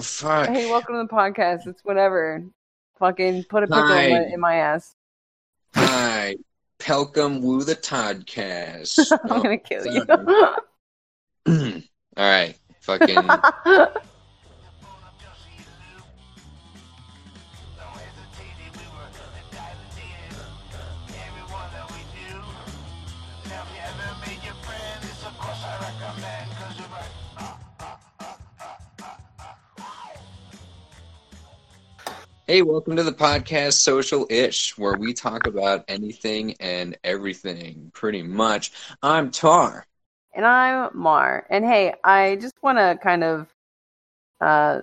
Oh fuck. Hey, welcome to the podcast. It's whatever. Fucking put a pickle in my, in my ass. Hi. Pelcom Woo the Toddcast. I'm gonna oh, kill you. you. All right. Fucking. Hey, welcome to the podcast Social Ish, where we talk about anything and everything, pretty much. I'm Tar. and I'm Mar. And hey, I just want to kind of, uh,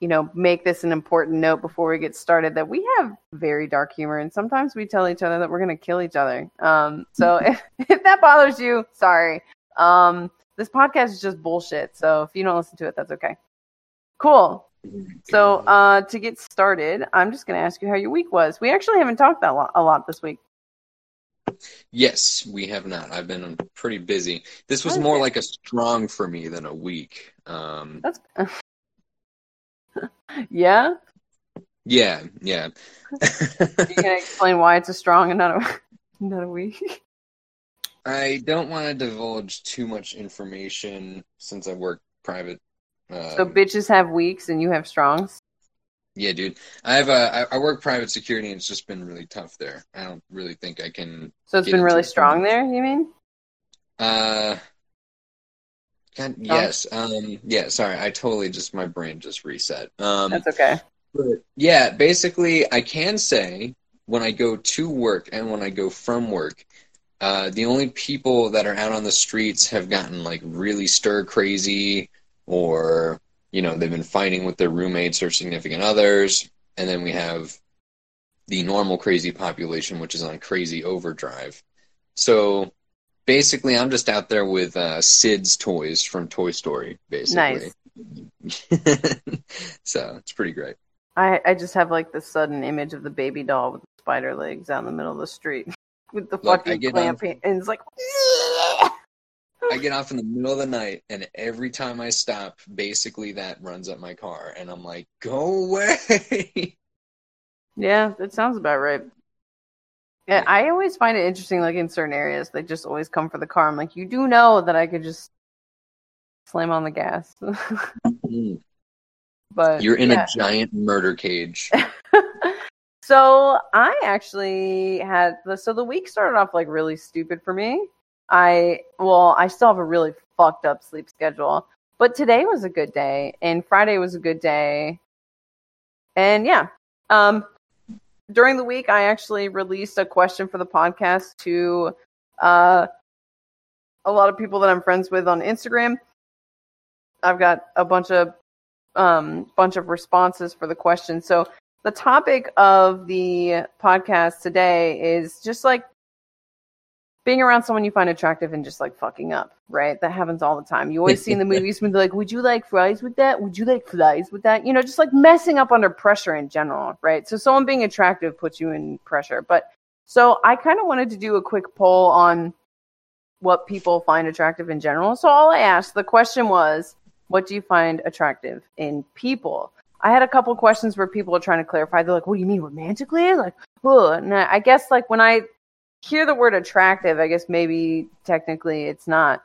you know, make this an important note before we get started that we have very dark humor, and sometimes we tell each other that we're gonna kill each other. Um, so if, if that bothers you, sorry. Um, this podcast is just bullshit. So if you don't listen to it, that's okay. Cool. So uh, to get started, I'm just gonna ask you how your week was. We actually haven't talked that lo- a lot this week. Yes, we have not. I've been pretty busy. This was more like a strong for me than a week. Um, That's yeah. yeah, yeah. You gonna explain why it's a strong and not a not a weak? I don't want to divulge too much information since I work private. Uh, So bitches have weeks and you have strongs. yeah, dude. I have a. I, I work private security, and it's just been really tough there. I don't really think I can. So it's been really strong there. You mean? Uh, God, yes. Um, yeah. Sorry, I totally just my brain just reset. Um, That's okay. But yeah, basically, I can say when I go to work and when I go from work, uh, the only people that are out on the streets have gotten like really stir crazy, or you know they've been fighting with their roommates or significant others, and then we have the normal crazy population, which is on crazy overdrive. So basically, I'm just out there with uh, Sid's toys from Toy Story, basically. nice. so it's pretty great. I I just have like this sudden image of the baby doll with the spider legs out in the middle of the street with the Look, fucking clamp, on- and it's like. I get off in the middle of the night, and every time I stop, basically that runs up my car, and I'm like, "Go away!" Yeah, that sounds about right. Yeah, I always find it interesting, like in certain areas, they just always come for the car. I'm like, you do know that I could just slam on the gas, mm-hmm. but You're in yeah. a giant murder cage. so I actually had the so the week started off like really stupid for me. I well, I still have a really fucked up sleep schedule, but today was a good day, and Friday was a good day, and yeah. Um, during the week, I actually released a question for the podcast to uh a lot of people that I'm friends with on Instagram. I've got a bunch of um bunch of responses for the question. So the topic of the podcast today is just like being around someone you find attractive and just like fucking up, right? That happens all the time. You always see in the movies when they're like, "Would you like fries with that? Would you like fries with that?" You know, just like messing up under pressure in general, right? So someone being attractive puts you in pressure. But so I kind of wanted to do a quick poll on what people find attractive in general. So all I asked, the question was, what do you find attractive in people? I had a couple questions where people are trying to clarify. They're like, "What do you mean romantically?" Like, oh, and I I guess like when I hear the word attractive, I guess maybe technically it's not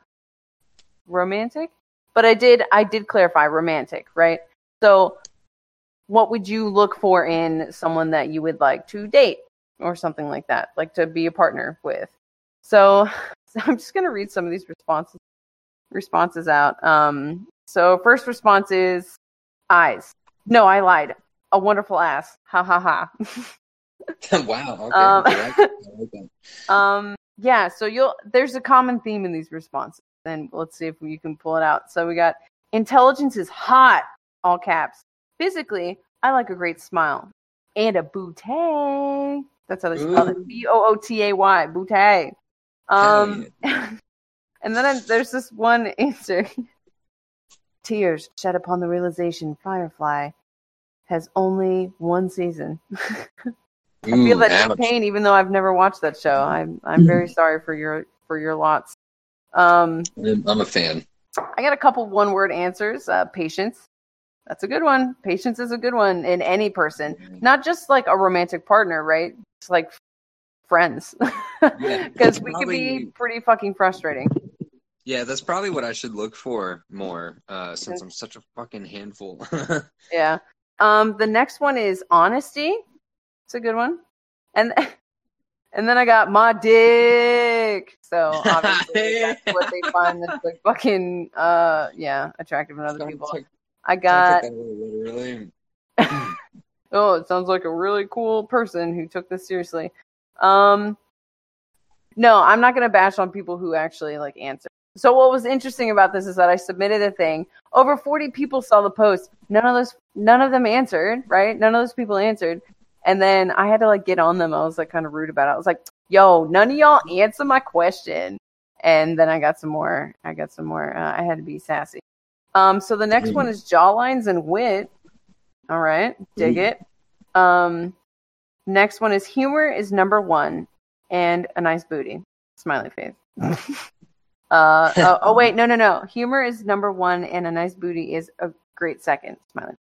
romantic, but I did I did clarify romantic, right? So, what would you look for in someone that you would like to date or something like that, like to be a partner with? So, so I'm just gonna read some of these responses responses out. Um, so first response is eyes. No, I lied. A wonderful ass. Ha ha ha. wow. Okay. Um, I like that. I like that. Um, yeah, so you'll there's a common theme in these responses, and let's see if you can pull it out. So we got intelligence is hot, all caps. Physically, I like a great smile and a bootay. That's how they spell it. B O O T A Y, bootay. Um, and then there's this one answer. Tears shed upon the realization Firefly has only one season. I feel that ouch. pain, even though I've never watched that show. I'm I'm very sorry for your for your lots. Um, I'm a fan. I got a couple one word answers. Uh, patience. That's a good one. Patience is a good one in any person, not just like a romantic partner, right? It's like friends, because it's we could be pretty fucking frustrating. Yeah, that's probably what I should look for more, uh, since I'm such a fucking handful. Yeah. Um, the next one is honesty. It's a good one, and and then I got my dick. So obviously that's what they find that's like fucking uh yeah attractive in other Don't people. take- I got really oh it sounds like a really cool person who took this seriously. Um, no, I'm not gonna bash on people who actually like answer. So what was interesting about this is that I submitted a thing. Over 40 people saw the post. None of those, none of them answered. Right? None of those people answered. And then I had to like get on them. I was like kind of rude about it. I was like, "Yo, none of y'all answer my question." And then I got some more. I got some more. Uh, I had to be sassy. Um, so the next one is jawlines and wit. All right, dig Ooh. it. Um, next one is humor is number one, and a nice booty. Smiley face. uh, oh, oh wait, no, no, no. Humor is number one, and a nice booty is a great second. Smiley.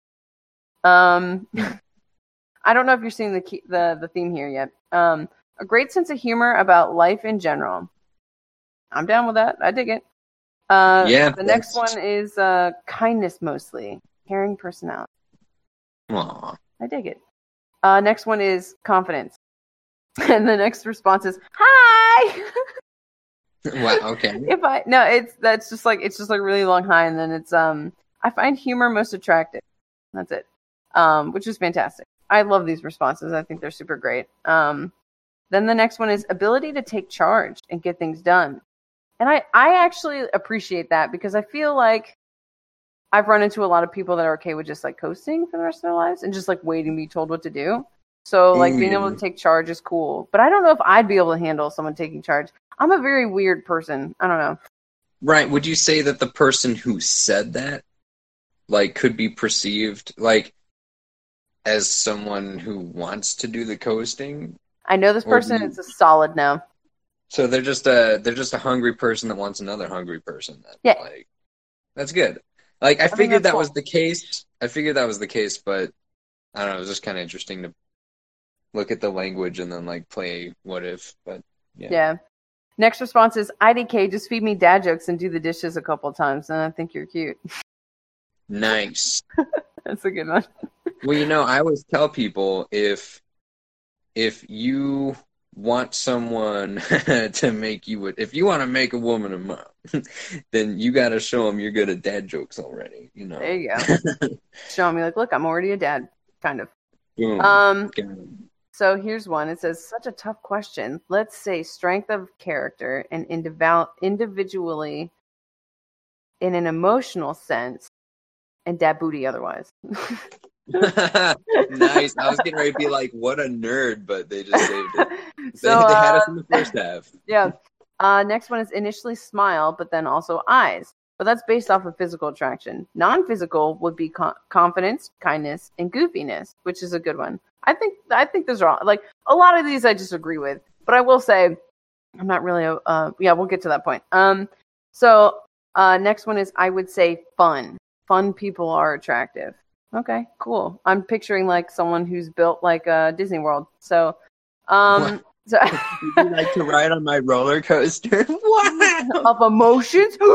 Um, I don't know if you're seeing the key, the the theme here yet. Um, a great sense of humor about life in general. I'm down with that. I dig it. Uh, Yeah, The next one is uh, kindness mostly, caring personality. Aw. I dig it. Uh, next one is confidence, and the next response is hi. Wow, okay. if I no, it's that's just like it's just like really long hi, and then it's um I find humor most attractive. That's it. Um, which is fantastic. I love these responses. I think they're super great. Um, then the next one is ability to take charge and get things done. And I, I actually appreciate that because I feel like I've run into a lot of people that are okay with just like coasting for the rest of their lives and just like waiting to be told what to do. So like being able to Mm. take charge is cool. But I don't know if I'd be able to handle someone taking charge. I'm a very weird person. I don't know. Right. Would you say that the person who said that, like, could be perceived, like, as someone who wants to do the coasting? I know this person is a solid no. So they're just a they're just a hungry person that wants another hungry person. Then. Yeah. Like, that's good. Like, I, think figured that was the case. I figured that was the case, but I don't know. It was just kind of interesting to look at the language and then like play what if. But Yeah. Yeah. Next response is IDK, just feed me dad jokes and do the dishes a couple times, and I think you're cute. nice. That's a good one. Well, you know, I always tell people if if you want someone to make you a, if you want to make a woman a mom, then you got to show them you're good at dad jokes already. You know. There you go. Showing me like, look, I'm already a dad, kind of. Boom. Um, so here's one. It says, such a tough question. Let's say strength of character and individual individually in an emotional sense, and dad booty otherwise. nice. I was getting ready to be like, what a nerd, but they just saved it. So they had uh, us in the first half. yeah. Uh, next one is initially smile, but then also eyes. But that's based off of physical attraction. Non-physical would be co- confidence, kindness, and goofiness, which is a good one. I think I think those are all like a lot of these I just agree with. But I will say I'm not really a uh, yeah, we'll get to that point. Um so uh next one is I would say fun. Fun people are attractive. Okay, cool. I'm picturing like someone who's built like a Disney World. So um so Would you like to ride on my roller coaster? wow. of emotions.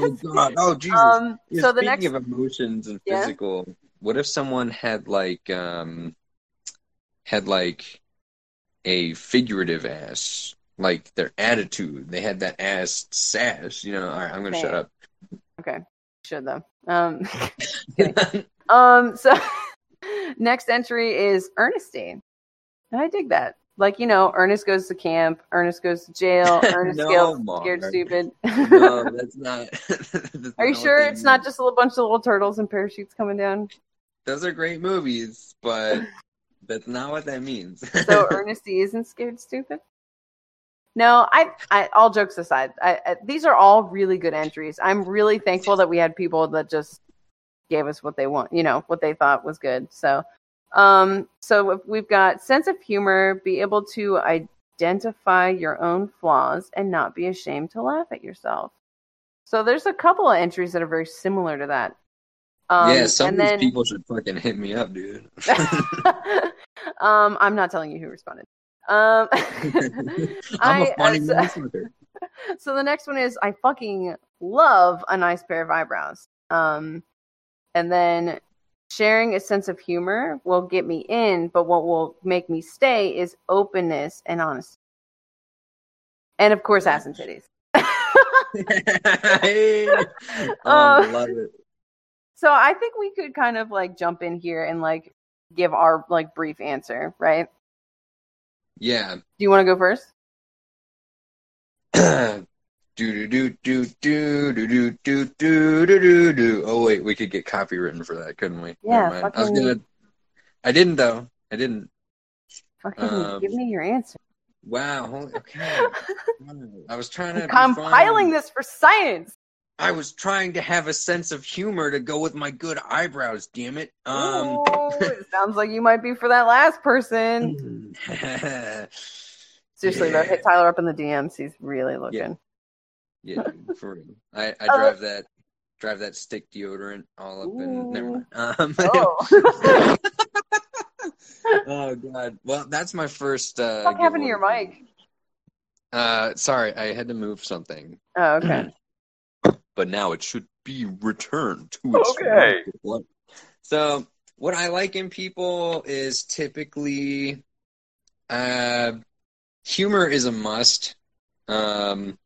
Oh God! Oh Jesus! um, Yeah, so the speaking next, of emotions and Yeah? physical, what if someone had like um had like a figurative ass, like their attitude? They had that ass sass. You know. All right, I'm gonna shut up. okay, should though. Um, um, so next entry is Ernestine. And I dig that. Like you know, Ernest goes to camp. Ernest goes to jail. Ernest No, gets scared stupid. no, that's not. that's Are you sure it's not just a little bunch of little turtles and parachutes coming down? Those are great movies, but that's not what that means. So Ernesty isn't scared stupid. No, I, I. All jokes aside, I, I, these are all really good entries. I'm really thankful that we had people that just gave us what they want, you know, what they thought was good. So, um, so we've got sense of humor, be able to identify your own flaws and not be ashamed to laugh at yourself. So there's a couple of entries that are very similar to that. Um, yeah, some and of these then, people should fucking hit me up, dude. um, I'm not telling you who responded. Um, I'm I- a funny uh, so- so the next one is I fucking love a nice pair of eyebrows. Um, and then sharing a sense of humor will get me in, but what will make me stay is openness and honesty. And of course, ass and titties. hey. Oh, Uh, love it. so I think we could kind of like jump in here and like give our like brief answer, right? Yeah. Do you want to go first? do do do do do do do do do do do do. Oh wait, we could get copywritten for that, couldn't we? Yeah. I was gonna. I didn't though. I didn't. Fucking Um, give me your answer. Wow. Okay. I was trying to. Compiling this for science. I was trying to have a sense of humor to go with my good eyebrows. Damn it. Um. Ooh, it sounds like you might be for that last person. Seriously, though, hit Tyler up in the DMs. He's really looking. yeah, dude, for real. I, I Oh. drive that drive that stick deodorant all up in. Never mind. Um, Oh, oh god. Well, that's my first. Uh, what happened to your mic? Uh, sorry, I had to move something, Oh, okay. but now it should be returned to its Okay. So, what I like in people is typically, uh, humor is a must. Um,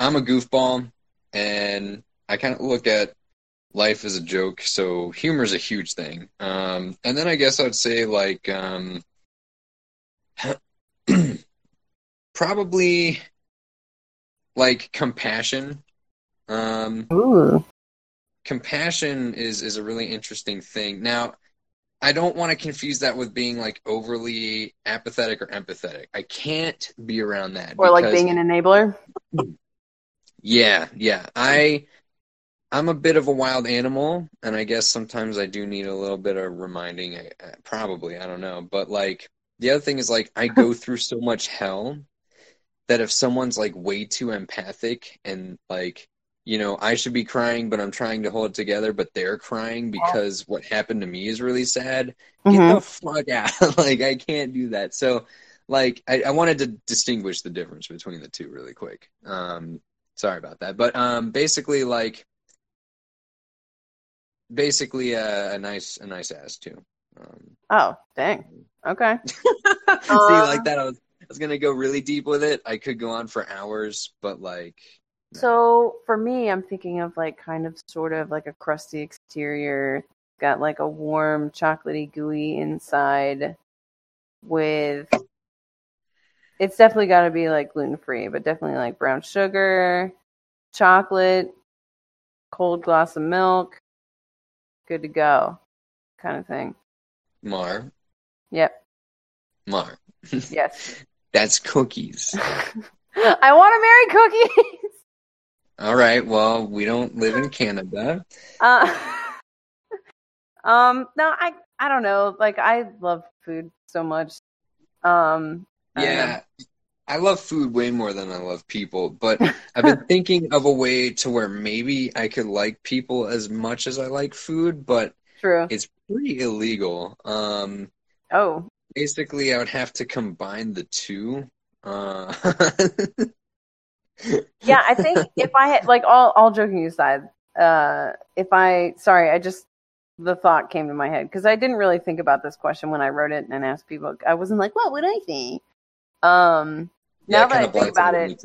I'm a goofball, and I kind of look at life as a joke, so humor is a huge thing. Um, and then I guess I'd say like, um, probably like compassion. Um, Ooh. compassion is is a really interesting thing. Now, I don't want to confuse that with being like overly apathetic or empathetic. I can't be around that. Or like being an enabler. yeah, yeah. I I'm a bit of a wild animal, and I guess sometimes I do need a little bit of reminding. uh, Probably, I don't know. But like the other thing is like I go through so much hell that if someone's like way too empathic and like you know I should be crying, but I'm trying to hold it together, but they're crying because what happened to me is really sad. Get Mhm. the fuck out! like I can't do that. So like I, I wanted to distinguish the difference between the two really quick. Um, sorry about that, but um, basically like basically a, a nice a nice ass too. Um, Oh, dang. Okay. see, Uh, like that, I was I was gonna go really deep with it. I could go on for hours, but like. So for me, I'm thinking of like kind of sort of like a crusty exterior, got like a warm, chocolatey, gooey inside with it's definitely got to be like gluten free, but definitely like brown sugar, chocolate, cold glass of milk, good to go, kind of thing. Mar Yep. Mar, Yes. that's cookies. I want to marry cookies. All right, well we don't live in Canada. Uh, um, no, I I don't know. Like I love food so much. Um, I. Yeah, I love food way more than I love people, but I've been thinking of a way to where maybe I could like people as much as I like food, but true. it's pretty illegal. Um, Oh, basically, I would have to combine the two. Uh, yeah. I think if I had like all all joking aside, uh, if I sorry, I just the thought came to my head because I didn't really think about this question when I wrote it and asked people. I wasn't like, what would I think? Um, yeah, now that I think about it,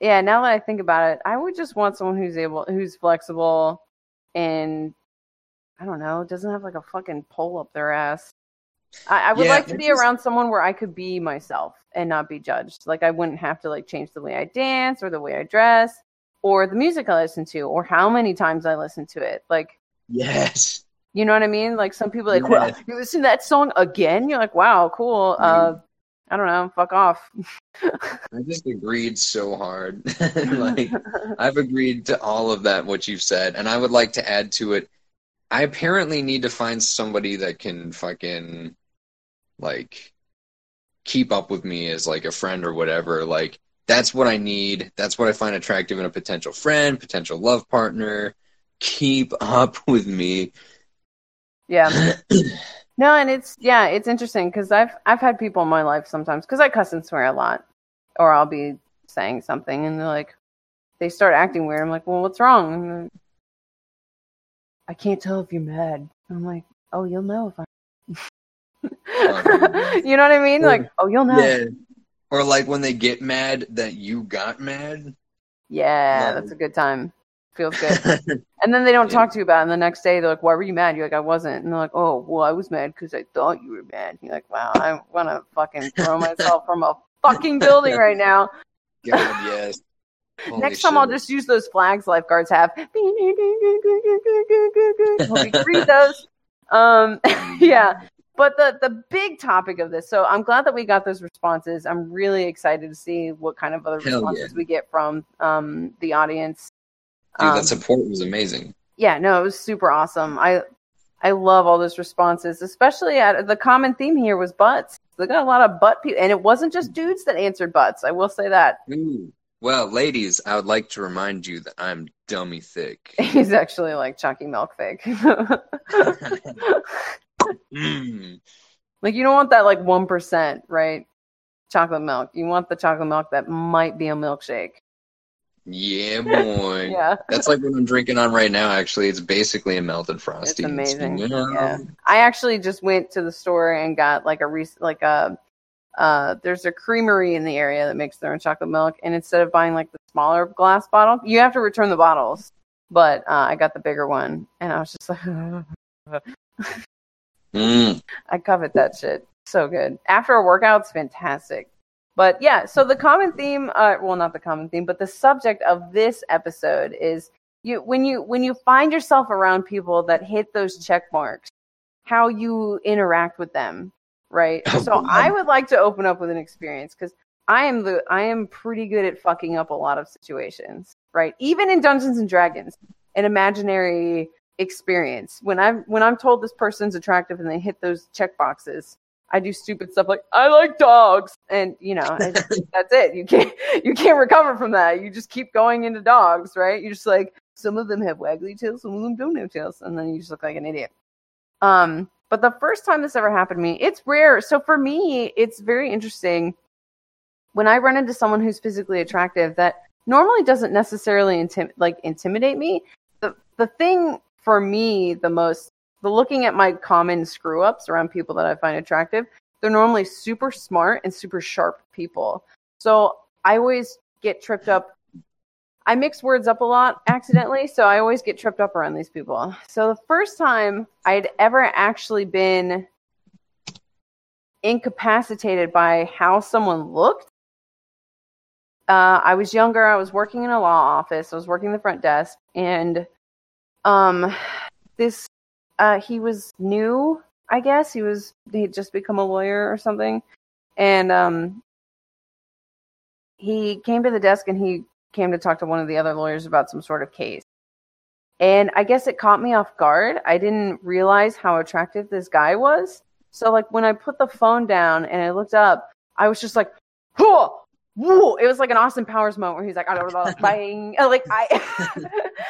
yeah now that i think about it i would just want someone who's able who's flexible and i don't know doesn't have like a fucking pole up their ass i, I would Yeah, like to be around someone where i could be myself and not be judged. Like i wouldn't have to like change the way i dance or the way i dress or the music i listen to or how many times i listen to it. Like Yes. you know what i mean? Like some people are like well, Yeah. you listen to that song again? You're like wow cool. Uh i don't know. Fuck off. I just agreed so hard. like I've agreed to all of that what you've said, and I would like to add to it. I apparently need to find somebody that can fucking like keep up with me as like a friend or whatever. Like that's what I need. That's what I find attractive in a potential friend, potential love partner. keep up with me. Yeah. No, and it's yeah, it's interesting because I've I've had people in my life sometimes because I cuss and swear a lot, or I'll be saying something and they're like, they start acting weird. I'm like, well, what's wrong? Like, I can't tell if you're mad. I'm like, oh, you'll know if I. you know what I mean? Like, oh, you'll know. Yeah. Or like when they get mad that you got mad. Yeah, that's a good time. Feels good. And then they don't Yeah. talk to you about it. And the next day, they're like, why were you mad? You're like, I wasn't. And they're like, oh, well, I was mad because I thought you were mad. And You're like, wow, I want to fucking throw myself from a fucking building right now. God, yes. Holy Next time, I'll just use those flags lifeguards have. Hope you can read those. Um, yeah. But the the big topic of this, so I'm glad that we got those responses. I'm really excited to see what kind of other Hell responses we get from um, the audience. Dude, Um, that support was amazing. yeah, no, it was super awesome. I I love all those responses, especially at the common theme here was butts. They got a lot of butt people, and it wasn't just dudes that answered butts. I will say that Ooh. Well, ladies, I would like to remind you that I'm dummy thick. he's actually like chunky milk fake. Mm. like you don't want that like one percent, right? Chocolate milk. You want the chocolate milk that might be a milkshake. Yeah, boy. Yeah, That's like what I'm drinking on right now. Actually, it's basically a melted frosty. it's amazing. know? Yeah, I actually just went to the store and got like a re- like a uh there's a creamery in the area that makes their own chocolate milk and instead of buying like the smaller glass bottle you have to return the bottles but uh, i got the bigger one and i was just like Mm. i covet that shit. So good. After a workout it's fantastic. But yeah so the common theme uh well not the common theme but the subject of this episode is you when you when you find yourself around people that hit those check marks how you interact with them right? Oh, so i would like to open up with an experience because i am the i am pretty good at fucking up a lot of situations right? Even in dungeons and dragons an imaginary experience. When i'm when i'm told this person's attractive and they hit those check boxes i do stupid stuff like i like dogs and you know that's it. You can't you can't recover from that. You just keep going into dogs right? You're just like some of them have waggly tails some of them don't have tails and then you just look like an idiot. Um but the first time this ever happened to me it's rare. So for me it's very interesting when i run into someone who's physically attractive that normally doesn't necessarily intim- like intimidate me. The the thing for me the most the looking at my common screw ups around people that i find attractive they're normally super smart and super sharp people so i always get tripped up i mix words up a lot accidentally so i always get tripped up around these people so the first time i'd ever actually been incapacitated by how someone looked uh, I was younger. I was working in a law office. I was working the front desk, and um, this uh, he was new. I guess he was he had just become a lawyer or something, and um, he came to the desk and he came to talk to one of the other lawyers about some sort of case. And I guess it caught me off guard. I didn't realize how attractive this guy was. So like when I put the phone down and I looked up, I was just like, "Huh!" Whoa! It was like an Austin Powers moment where he's like, I don't know, bang. Like I,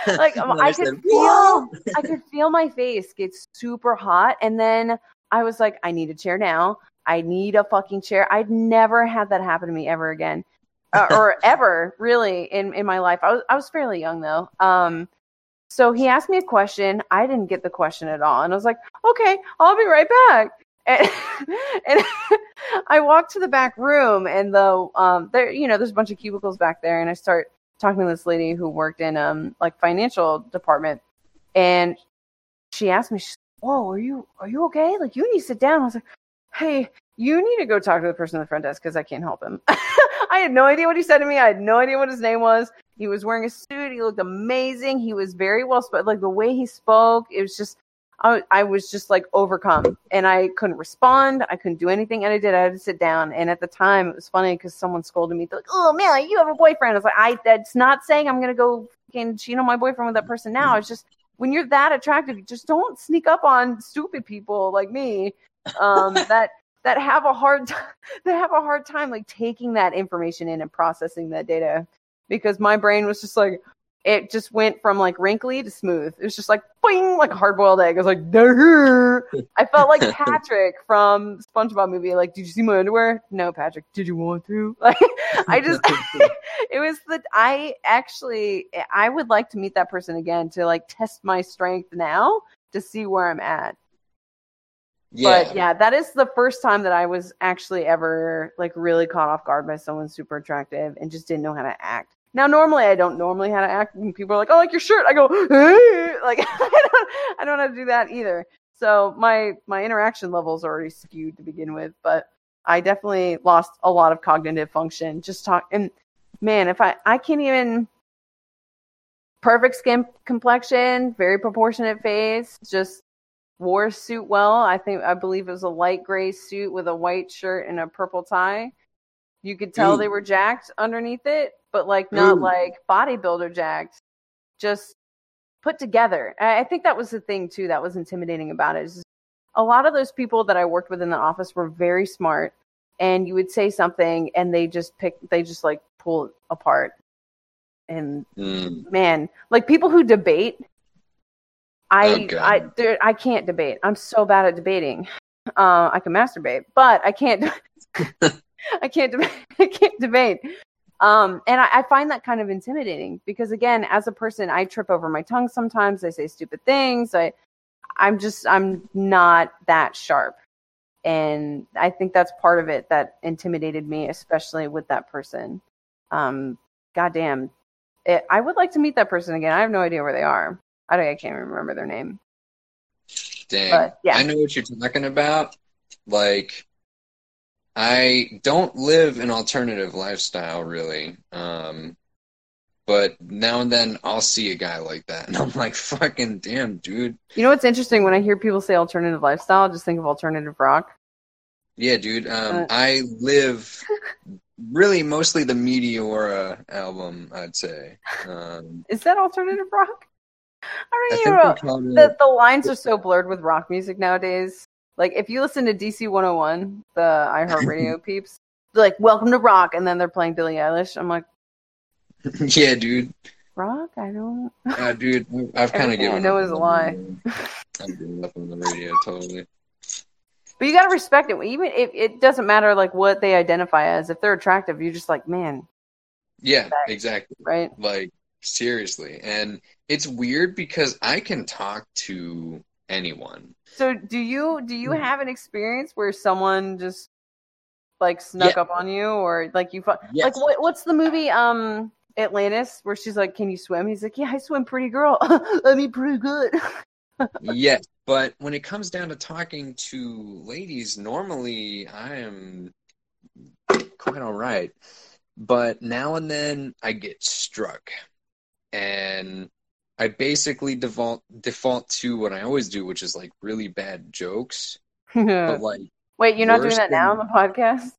like I said, could feel, I could feel my face get super hot, and then I was like, I need a chair now. I need a fucking chair. I'd never had that happen to me ever again, uh, or ever really in in my life. I was I was fairly young though. Um, so he asked me a question. I didn't get the question at all, and I was like, okay, I'll be right back. And, and I walked to the back room, and the um, there, you know, there's a bunch of cubicles back there, and I start talking to this lady who worked in um like financial department, and she asked me, she's "Whoa, are you are you okay? Like you need to sit down." I was like, "Hey, you need to go talk to the person in the front desk because I can't help him." I had no idea what he said to me. I had no idea what his name was. He was wearing a suit. He looked amazing. He was very well spoken. Like the way he spoke, it was just I, I was just like overcome and I couldn't respond. I couldn't do anything. And I did. I had to sit down. And at the time, it was funny because someone scolded me. They're like, oh, man, you have a boyfriend. I was like, I, that's not saying I'm going to go fucking cheat on my boyfriend with that person now. It's just when you're that attractive, just don't sneak up on stupid people like me um, that that have a hard time that have a hard time like taking that information in and processing that data because my brain was just like it just went from like wrinkly to smooth. It was just like boing, like a hard boiled egg. I was like, Durr. I felt like Patrick from SpongeBob movie. Like, did you see my underwear? No, Patrick. Did you want to? Like, I just, it was the. I actually, I would like to meet that person again to like test my strength now to see where I'm at. Yeah. But yeah, that is the first time that I was actually ever like really caught off guard by someone super attractive and just didn't know how to act. Now, normally I don't normally how to act. When people are like, "Oh, like your shirt," I go, hey! like I don't, I don't know how to do that either. So my my interaction levels are already skewed to begin with, but I definitely lost a lot of cognitive function just talk. And man, if I I can't even perfect skin complexion, very proportionate face, just wore a suit well. I think I believe it was a light gray suit with a white shirt and a purple tie. You could tell Ooh. they were jacked underneath it, but like not Ooh. like bodybuilder jacked, just put together. I think that was the thing too that was intimidating about it. Is a lot of those people that I worked with in the office were very smart, and you would say something and they just pick, they just like pull it apart. And Mm. man, like people who debate, I Oh, I there, I can't debate. I'm so bad at debating. Uh, I can masturbate, but I can't. I can't debate. I can't debate. Um, and I, I find that kind of intimidating because, again, as a person, I trip over my tongue sometimes. I say stupid things. I, I'm just, I'm not that sharp, and I think that's part of it that intimidated me, especially with that person. Um, goddamn, it, I would like to meet that person again. I have no idea where they are. I don't, I can't even remember their name. Dang. But, yeah. I know what you're talking about. Like, I don't live an alternative lifestyle really. Um, but now and then I'll see a guy like that, and I'm like, fucking damn, dude. You know what's interesting when I hear people say alternative lifestyle, I just think of alternative rock. Yeah, dude. Um, Uh. I live really mostly the Meteora album, I'd say. Um, Is that alternative rock? I don't think know. The, the lines are so blurred with rock music nowadays. Like if you listen to DC 101, the iHeartRadio peeps, they're like "Welcome to Rock," and then they're playing Billie Eilish. I'm like, yeah, dude. rock? I don't. Uh, dude, I've kind of Everything I given know is a lie. I've given up on the radio totally. But you gotta respect it. Even if it doesn't matter like what they identify as. If they're attractive, you're just like, man, Yeah, exactly. right? Like seriously, and it's weird because I can talk to anyone. So do you do you Hmm. have an experience where someone just like snuck Yeah. up on you, or like you fu- Yes. like what what's the movie um Atlantis where she's like, "Can you swim?" He's like, "Yeah, I swim pretty girl. I mean, pretty good." yes, but when it comes down to talking to ladies, normally I am quite all right. But now and then I get struck. And I basically default default to what I always do, which is like really bad jokes. But like Wait, you're not doing that now on the podcast?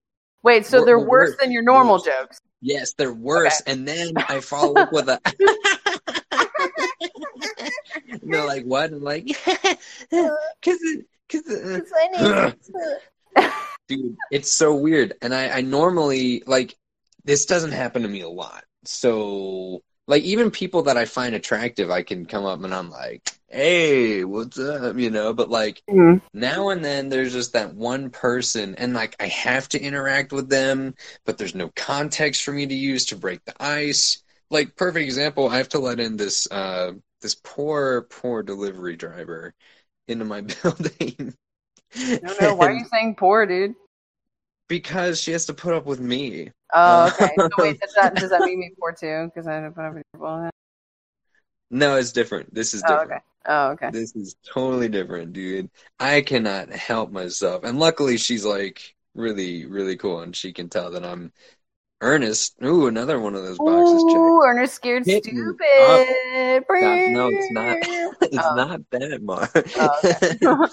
Wait, so Wor- they're worse worse. than your normal Worse. jokes. Yes, they're worse. And then I follow up with a. and they're like, what? I'm like, because because uh, dude, it's so weird. And I I normally like this doesn't happen to me a lot. So like even people that I find attractive, I can come up and I'm like, hey, what's up? You know, but like Mhm. now and then there's just that one person and like I have to interact with them, but there's no context for me to use to break the ice. Like perfect example, I have to let in this uh this poor poor delivery driver into my building. Don't know. Why are you saying poor, dude? Because she has to put up with me. Oh, um, okay. So wait, does that does that make me poor too? Because I didn't put up with people. No, it's different. This is different. Oh, okay. Oh, okay. This is totally different, dude. I cannot help myself. And luckily she's like really, really cool and she can tell that I'm earnest. Ooh, another one of those boxes checked. Ooh, Ernest scared Hit stupid. Stop. No, it's not. It's Oh. not that, Mark. Oh,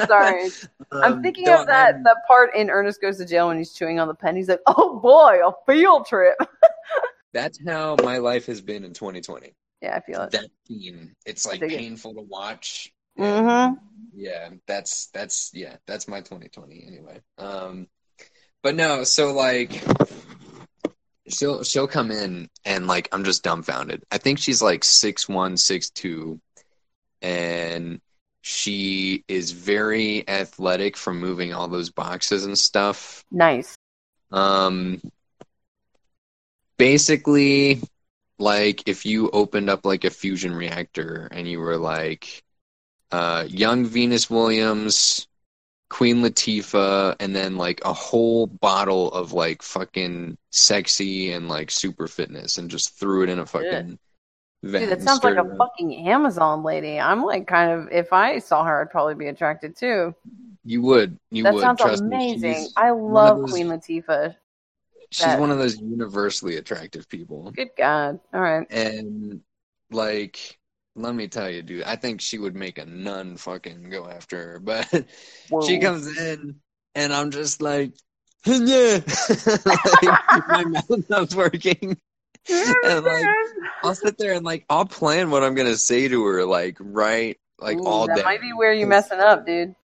Sorry. I'm Um, thinking of that I'm- that part in Ernest Goes to Jail when he's chewing on the pen. He's like, "Oh boy, a field trip." That's how my life has been in 2020. yeah, I feel it. That theme. It's like dig it. painful to watch. Mm-hmm. yeah that's that's yeah that's my 2020 anyway um but no so like she'll she'll come in and like I'm just dumbfounded. I think she's like six one, six two, and she is very athletic from moving all those boxes and stuff. Nice. Um, basically, like if you opened up like a fusion reactor and you were like, uh, young Venus Williams, Queen Latifah, and then like a whole bottle of like fucking sexy and like super fitness, and just threw it in a fucking. Dude, that sounds like a fucking Amazon lady. I'm like kind of if I saw her, I'd probably be attracted too. You would, you that would. sounds trust amazing. I love those- Queen Latifah. She's that- one of those universally attractive people. Good God. All right. And like, let me tell you, dude, I think she would make a nun fucking go after her. But Whoa. she comes in, and I'm just like, yeah, like, my mouth's not working. and like, I'll sit there and like, I'll plan what I'm gonna say to her, like, right, like Ooh, all that day. might be where you messing up, dude.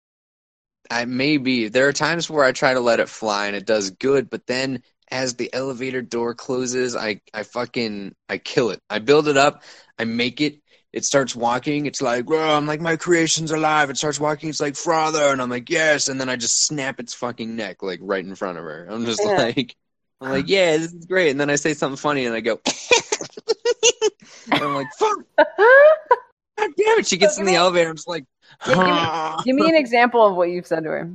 I maybe there are times where I try to let it fly and it does good, but then as the elevator door closes, I I fucking I kill it. I build it up, I make it. It starts walking. It's like, "Whoa," I'm like, my creation's alive. It starts walking. It's like, father, and I'm like, yes. And then I just snap its fucking neck like right in front of her. I'm just Yeah. like, I'm like, yeah, this is great. And then I say something funny, and I go, and I'm like, fuck, god damn it. She gets So in the me- elevator. I'm just like, Yeah, Give me an example of what you've said to her.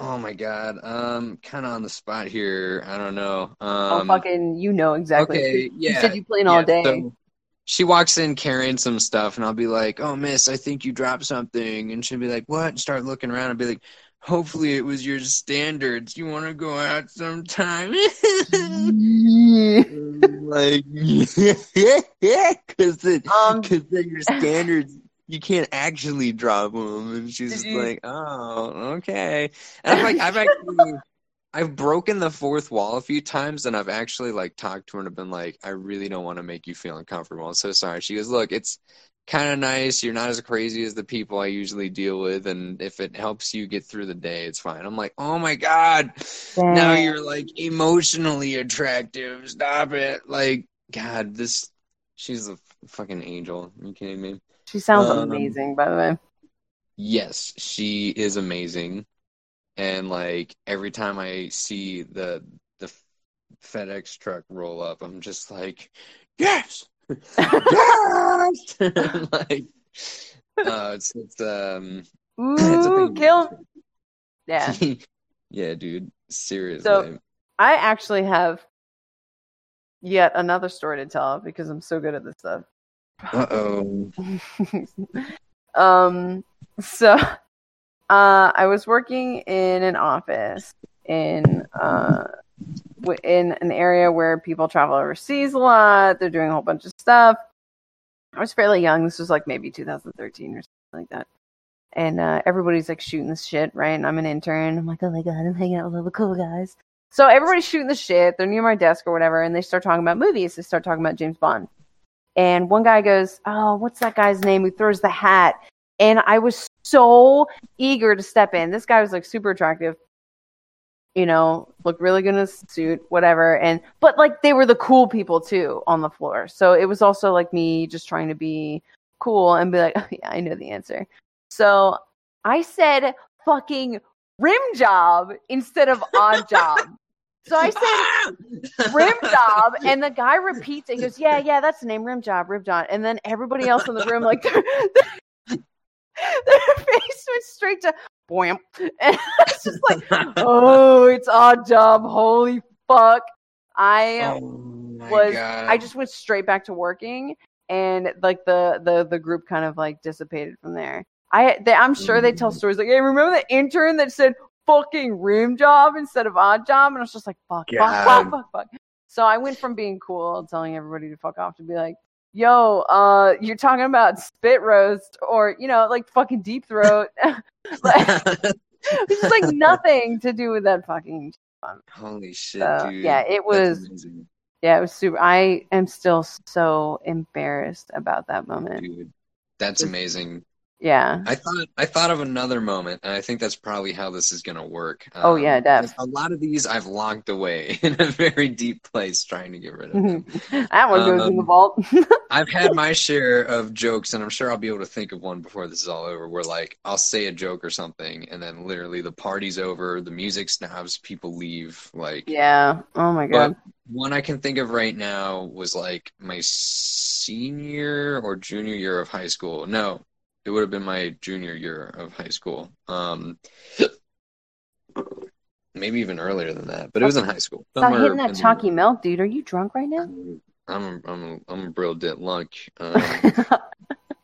Oh my god. Um kind of on the spot here. I don't know. oh, Um fucking, you know exactly. Okay, yeah. You said you playing all day. so she walks in carrying some stuff and I'll be like, "Oh, miss, I think you dropped something." And she'll be like, "What?" And start looking around and be like, "Hopefully it was your standards. You want to go out sometime?" like yeah, cuz Um, cuz then your standards you can't actually drop them and she's just like oh okay and i'm like i've actually i've broken the fourth wall a few times and i've actually like talked to her and been like i really don't want to make you feel uncomfortable. I'm so sorry. She goes look it's kind of nice. You're not as crazy as the people i usually deal with and if it helps you get through the day it's fine. I'm like oh my god. Now you're like emotionally attractive. Stop it. Like god this she's a fucking angel. Are you kidding me? She sounds um, amazing, by the way. Yes, she is amazing. And like every time I see the the FedEx truck roll up, I'm just like, yes, yes. like, uh, it's it's um, it's Ooh, thing. kill. Yeah. yeah, dude. Seriously. So- I actually have yet another story to tell because I'm so good at this stuff. uh oh. um so uh I was working in an office in uh in an area where people travel overseas a lot. They're doing a whole bunch of stuff. I was fairly young. This was like maybe 2013 or something like that. And uh, everybody's like shooting the shit, right? And I'm an intern. I'm like, oh my god, I'm hanging out with all the cool guys. So everybody's shooting the shit. They're near my desk or whatever, and they start talking about movies. They start talking about James Bond. And one guy goes, "Oh, what's that guy's name who throws the hat?" And I was so eager to step in. This guy was like super attractive, you know, looked really good in his suit, whatever. And but like they were the cool people too on the floor. So it was also like me just trying to be cool and be like, oh, yeah, I know the answer. So I said fucking rim job instead of odd job. So I said rim job, and the guy repeats it. He goes, "Yeah, yeah, that's the name, rim job, rim job." And then everybody else in the room, like, their, their face went straight to boing, and it's just like, "Oh, it's odd job." Holy fuck! I Oh was- God. I just went straight back to working, and like the the the group kind of like dissipated from there. I they, I'm sure they tell Mm. stories like, "Hey, remember the intern that said fucking rim job instead of odd job?" And I was just like, "Fuck, fuck, fuck, fuck, fuck." So I went from being cool, telling everybody to fuck off, to be like, "Yo, uh, you're talking about spit roast or you know, like fucking deep throat." like, it's just like nothing to do with that fucking. Holy shit, So, dude. yeah, it was- Yeah, it was super. I am still so embarrassed about that moment. dude. That's amazing. Yeah. I thought I thought of another moment, and I think that's probably how this is gonna work. Oh, yeah, Um, Deb. A lot of these I've locked away in a very deep place, trying to get rid of them. that one goes in the Um, vault. I've had my share of jokes, and I'm sure I'll be able to think of one before this is all over. Where like I'll say a joke or something, and then literally the party's over, the music stops, people leave. Like yeah. Oh my god. One I can think of right now was like my senior or junior year of high school. No, it would have been my junior year of high school. Um, maybe even earlier than that, but it was in high school. Stop hitting that in the- chalky milk, dude. Are you drunk right now? I'm a, I'm I'm a real dit luck. Um,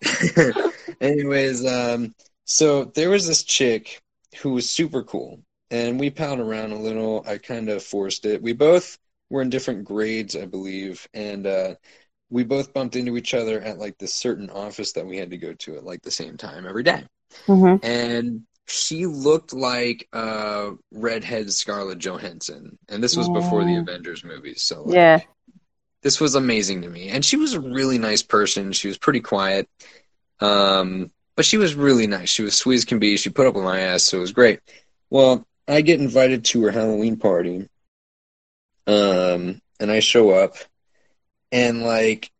anyways, um, so there was this chick who was super cool, and we palled around a little. I kind of forced it. We both were in different grades, I believe, and uh, we both bumped into each other at like this certain office that we had to go to at like the same time every day. hmm And she looked like uh, redhead Scarlett Johansson, and this was before the. Avengers movies. So like, Yeah. this was amazing to me. And she was a really nice person. She was pretty quiet. Um, but she was really nice. She was sweet as can be. She put up with my ass, so it was great. Well, I get invited to her Halloween party. Um, and I show up and like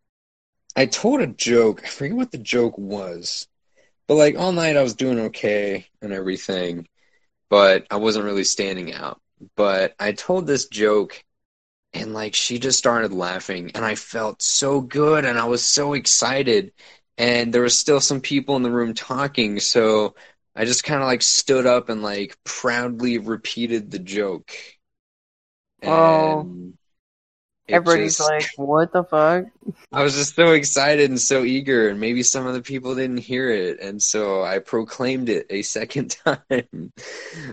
I told a joke. I forget what the joke was. But like all night I was doing okay and everything, but I wasn't really standing out. But I told this joke and like she just started laughing and i felt so good and i was so excited and there was still some people in the room talking so i just kind of like stood up and like proudly repeated the joke Oh. It Everybody's just- like, what the fuck? I was just so excited and so eager, and maybe some of the people didn't hear it, and so I proclaimed it a second time.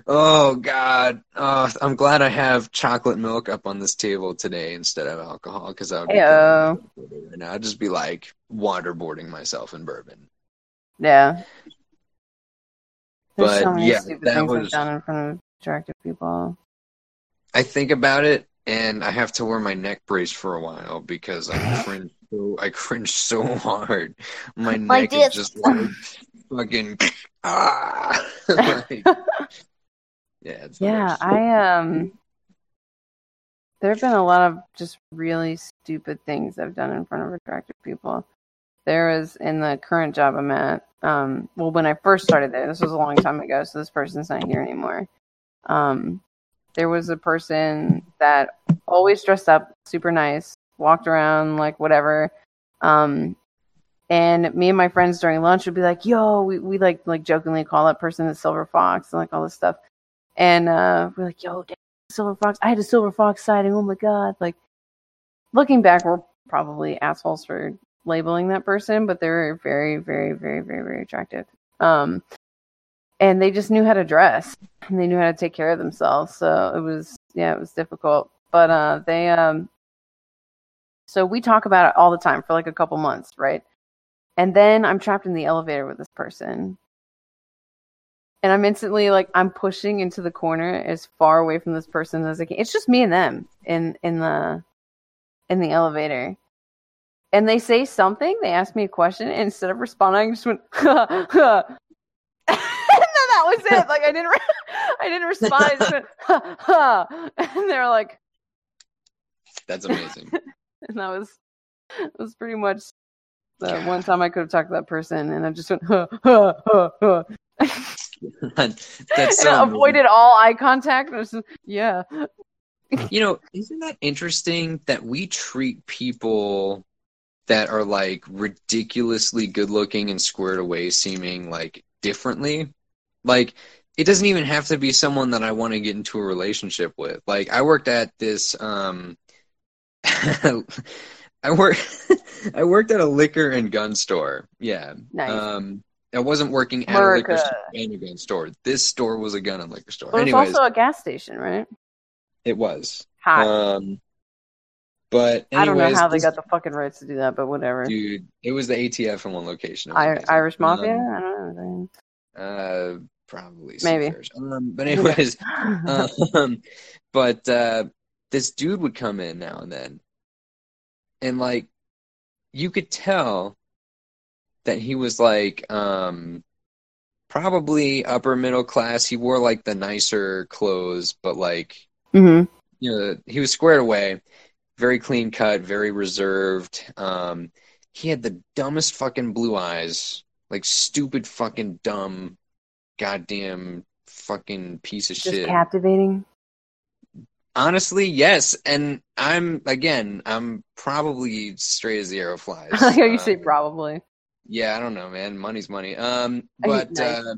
oh God! Oh, I'm glad I have chocolate milk up on this table today instead of alcohol, because I would be Heyo. killing right now. I'd just be like waterboarding myself in bourbon. Yeah. There's But, so many yeah, stupid that things I've was- done in front of attractive people. I think about it, and I have to wear my neck brace for a while because I cringe so I cringe so hard. My Like neck is this. just like fucking ah. like, yeah, it's Yeah. I um there have been a lot of just really stupid things I've done in front of attractive people. There was in the current job I'm at, um well when I first started there, this was a long time ago, so this person's not here anymore. Um there was a person that always dressed up super nice, walked around like whatever. Um and me and my friends during lunch would be like, yo, we, we like like jokingly call that person the silver fox and like all this stuff. And uh, we're like, yo, damn, silver fox. I had a silver fox sighting. Oh my god! Like, looking back, we're probably assholes for labeling that person, but they were very, very, very, very, very attractive. Um, and they just knew how to dress and they knew how to take care of themselves. So it was, yeah, it was difficult. But uh, they, um, so we talk about it all the time for like a couple months, right? And then I'm trapped in the elevator with this person and I'm instantly like I'm pushing into the corner as far away from this person as I can. It's just me and them in in the in the elevator. And they say something, they ask me a question, and instead of responding, I just went, was it. Like I didn't, re- I didn't respond. I just went, ha, ha. and they were like, That's amazing. and that was, that was pretty much the one time I could have talked to that person, and I just went, ha, ha, ha, ha. That's so avoided all eye contact. And I was just, yeah. You know, isn't that interesting that we treat people that are like ridiculously good looking and squared away seeming like differently? Like, it doesn't even have to be someone that I want to get into a relationship with. Like, I worked at this, um, I worked, I worked at a liquor and gun store. Yeah. Nice. Um, I wasn't working at a liquor store and a gun store. This store was a gun and liquor store. Well, it's Anyways, also a gas station, right? it was. Hot. Um, but I don't know anyways, how they got the fucking rights to do that, but whatever. dude. It was the ATF in one location. It was I-. Irish Mafia? Um, I don't know. Uh, probably Maybe. Um, but anyways, um, but uh, this dude would come in now and then, and like, you could tell that he was like, um, probably upper middle class. He wore like the nicer clothes, but like mm-hmm. you know, he was squared away, very clean cut, very reserved. Um, he had the dumbest fucking blue eyes, like stupid fucking dumb, goddamn fucking piece of Just shit. captivating. Honestly, yes, and I'm again, I'm probably straight as the arrow flies. Like how you say Um, probably. Yeah, I don't know, man. Money's money. Um, but uh,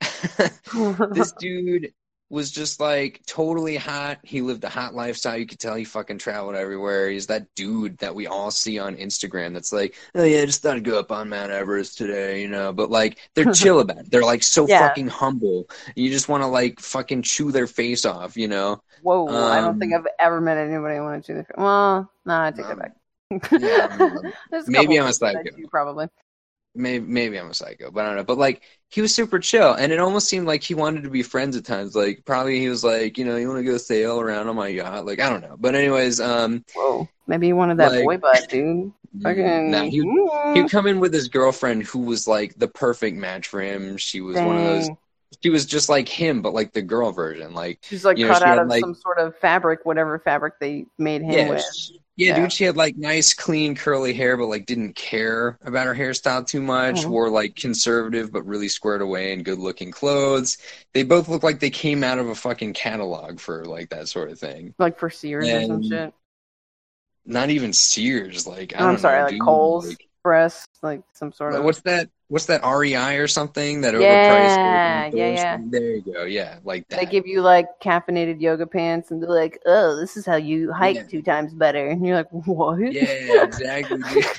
this dude was just like totally hot. He lived a hot lifestyle. You could tell he fucking traveled everywhere. He's that dude that we all see on Instagram that's like, oh yeah, I just thought I'd go up on Mount Everest today, you know. But like, they're chill about it. They're like so Yeah. fucking humble. You just want to like fucking chew their face off, you know. Whoa, I don't Um, think I've ever met anybody I want to do the. Well, no, I take that Um, back. yeah, I don't know. There's a Maybe I'm a that psycho. do, probably. Maybe maybe I'm a psycho, but I don't know. But like he was super chill, and it almost seemed like he wanted to be friends at times. Like probably he was like, you know, you want to go sail around on my yacht. Like I don't know. But anyways, um, Whoa, maybe you wanted that Like- boy butt, dude. Fucking. nah, he Mm. he'd come in with his girlfriend who was like the perfect match for him. She was one of those. She was just like him, but like the girl version. Like She's like you know, cut out had, of like- some sort of fabric, whatever fabric they made him yeah, with. sh- yeah, Yeah. dude. She had like nice, clean, curly hair, but like didn't care about her hairstyle too much. Mhm. Wore like conservative, but really squared away and good-looking clothes. They both look like they came out of a fucking catalog for like that sort of thing. Like for Sears or some shit. Not even Sears. Like I I'm don't sorry, know, like dude. Kohl's, Like, Breast, like some sort of. what's that? What's that REI or something? That Yeah, overpriced. yeah, yeah. There you go. Yeah, like that. They give you like caffeinated yoga pants, and they're like, "Oh, this is how you hike Yeah. two times better." And you're like, "What?" yeah, exactly.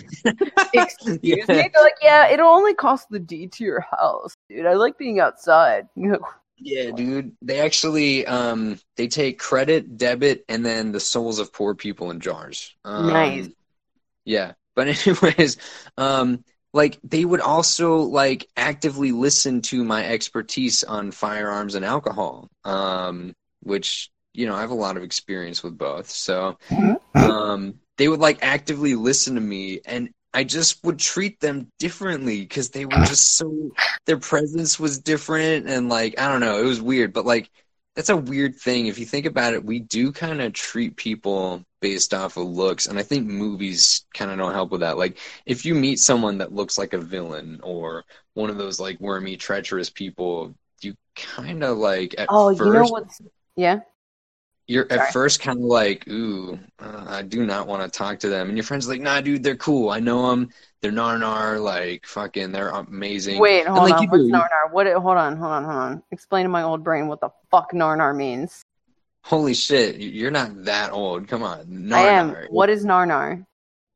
Yeah. me. They're like, "Yeah, it'll only cost the D to your house, dude. I like being outside." Yeah, dude. They actually um they take credit, debit, and then the souls of poor people in jars. Um, Nice. Yeah. But anyways, um like they would also like actively listen to my expertise on firearms and alcohol. Um which, you know, I have a lot of experience with both. So um they would like actively listen to me and I just would treat them differently because they were just so their presence was different and like I don't know, it was weird, but like that's a weird thing. If you think about it, we do kind of treat people based off of looks, and I think movies kind of don't help with that. Like if you meet someone that looks like a villain or one of those like wormy, treacherous people, you kind of like at "Oh, first you know what's?" Yeah. you're Sorry. at first kind of like, ooh, uh, I do not want to talk to them. And your friend's like, nah, dude, they're cool. I know them. They're narnar, like fucking, they're amazing. Wait, hold like, on. What's do. Narnar? What? Hold on, hold on, hold on. Explain to my old brain what the fuck Narnar means. Holy shit, you're not that old. Come on, narnar. I am. What is Narnar?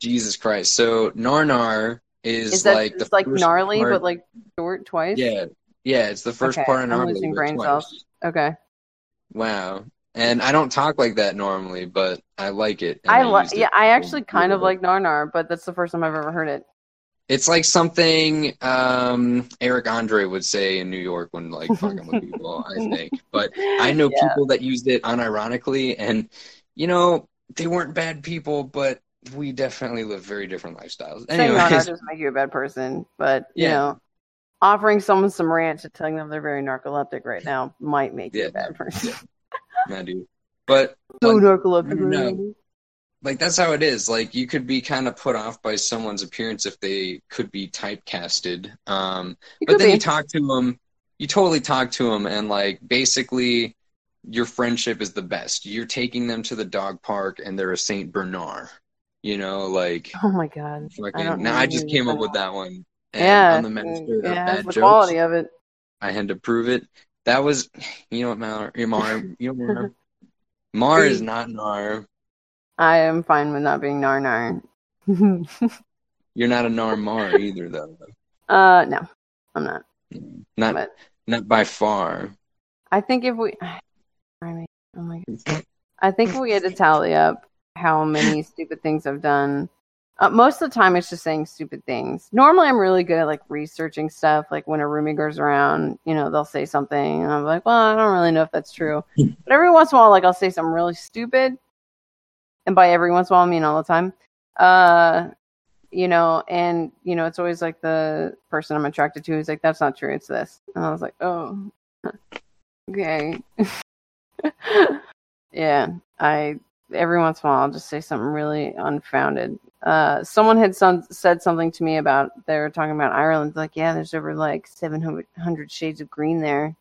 Jesus Christ. So narnar is, Is that like the it's like gnarly, part- but like short twice? yeah, yeah, it's the first Okay, part of I'm losing brain twice. cells. Okay. Wow. And I don't talk like that normally, but I like it. I like. Yeah, I actually kind of like Narnar, but that's the first time I've ever heard it. It's like something um, Eric Andre would say in New York when like fucking with people. I think, but I know Yeah. people that used it unironically, and you know they weren't bad people, but we definitely live very different lifestyles. Narnar Anyways, doesn't make you a bad person, but you Yeah. know, offering someone some ranch and telling them they're very narcoleptic right now might make you Yeah. a bad person. I do. But so like, narcoleptic no. Like that's how it is. Like you could be kind of put off by someone's appearance if they could be typecasted. Um, but then be. you talk to them, you totally talk to them, and like basically, your friendship is the best. You're taking them to the dog park, and they're a Saint Bernard. You know, like oh my god. I fucking. don't now I just came up with that one. And yeah, I'm the master mm, of bad the jokes. quality of it. I had to prove it. That was, you know what, Mar, Mar, you know, Mar, Mar is not Nar. I am fine with not being Narnar. You're not a Nar Mar either, though. uh, no, I'm not. Not, But not by far. I think if we, I mean, oh my god, I think if we had to tally up how many stupid things I've done. Uh, most of the time, it's just saying stupid things. Normally, I'm really good at like researching stuff. Like when a roomie goes around, you know, they'll say something, and I'm like, well, I don't really know if that's true. but every once in a while, like I'll say something really stupid, and by every once in a while, I mean all the time. Uh, you know, and you know, it's always like the person I'm attracted to is like, that's not true, it's this. And I was like, oh, okay. yeah, I every once in a while I'll just say something really unfounded. Uh, someone had some, said something to me about they were talking about Ireland. Like, yeah, there's over like 700 shades of green there. And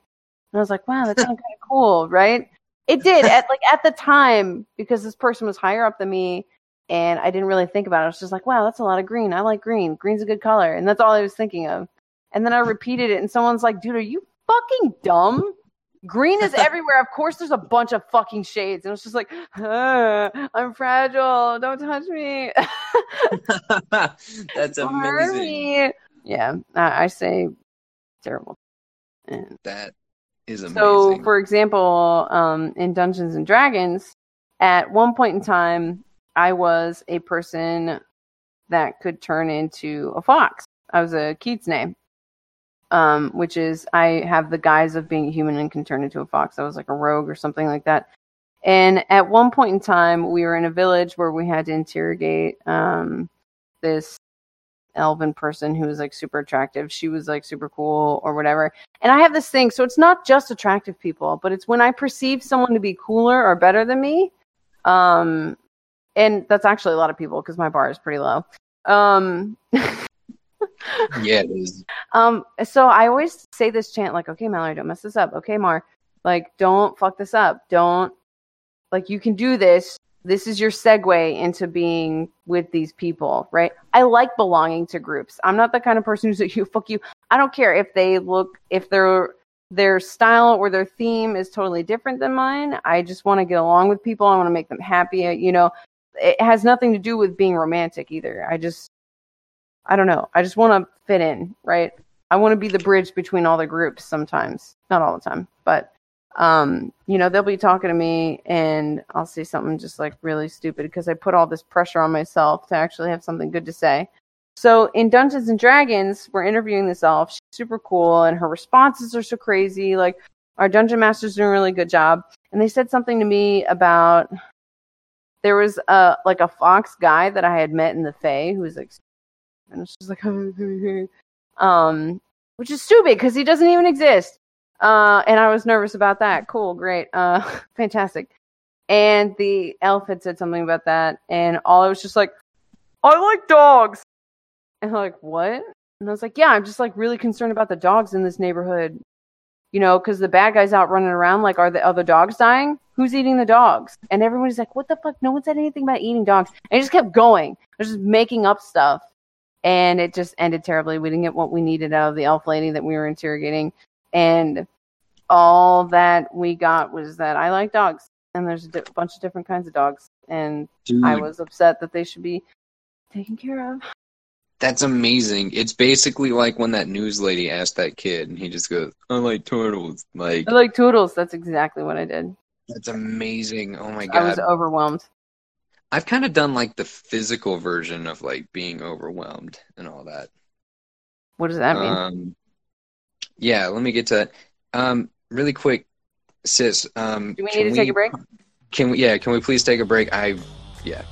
I was like, wow, that sounds kind of cool, right? It did at like at the time because this person was higher up than me, and I didn't really think about it. I was just like, wow, that's a lot of green. I like green. Green's a good color, and that's all I was thinking of. And then I repeated it, and someone's like, dude, are you fucking dumb? Green is everywhere. Of course, there's a bunch of fucking shades. And it's just like, uh, I'm fragile. Don't touch me. That's amazing. me. Yeah, I, I say terrible. And That is amazing. so, for example, um, in Dungeons and Dragons, at one point in time, I was a person that could turn into a fox. I was a kitsune, um, which is I have the guise of being a human and can turn into a fox. I was like a rogue or something like that. And at one point in time, we were in a village where we had to interrogate um, this elven person who was like super attractive. She was like super cool or whatever. And I have this thing, so it's not just attractive people, but it's when I perceive someone to be cooler or better than me. Um, and that's actually a lot of people because my bar is pretty low. Um, yeah, it is. um, so I always say this chant like, okay, Mallory, don't mess this up. Okay, Mar, like, don't fuck this up. Don't like you can do this. This is your segue into being with these people, right? I like belonging to groups. I'm not the kind of person who's like, you fuck you. I don't care if they look if their their style or their theme is totally different than mine. I just want to get along with people. I want to make them happy. Uh, you know, it has nothing to do with being romantic either. I just I don't know. I just want to fit in, right? I want to be the bridge between all the groups sometimes. Not all the time, but um, you know, they'll be talking to me and I'll say something just like really stupid because I put all this pressure on myself to actually have something good to say. So in Dungeons and Dragons, we're interviewing this elf. She's super cool and her responses are so crazy. Like our dungeon master's doing a really good job. And they said something to me about there was a like a fox guy that I had met in the Fae who was like and just like um which is stupid because he doesn't even exist uh and i was nervous about that. Cool great uh fantastic. And the elf had said something about that and all i was just like i like dogs. And I'm like what? And i was like yeah i'm just like really concerned about the dogs in this neighborhood you know because the bad guys out running around like are the other dogs dying? Who's eating the dogs? And everybody's like what the fuck? No one said anything about eating dogs. And it just kept going. I was just making up stuff. And it just ended terribly. We didn't get what we needed out of the elf lady that we were interrogating, and all that we got was that I like dogs, and there's a di- bunch of different kinds of dogs, and Dude, I was upset that they should be taken care of. that's amazing. It's basically like when that news lady asked that kid, and he just goes, "I like turtles." Like I like turtles. That's exactly what I did. that's amazing. Oh my god, I was overwhelmed. I've kind of done like the physical version of like being overwhelmed and all that. What does that mean? Um, yeah, let me get to that. Um, really quick, sis. Um, Do we need to take a break? Can we? Yeah, can we please take a break? I, yeah.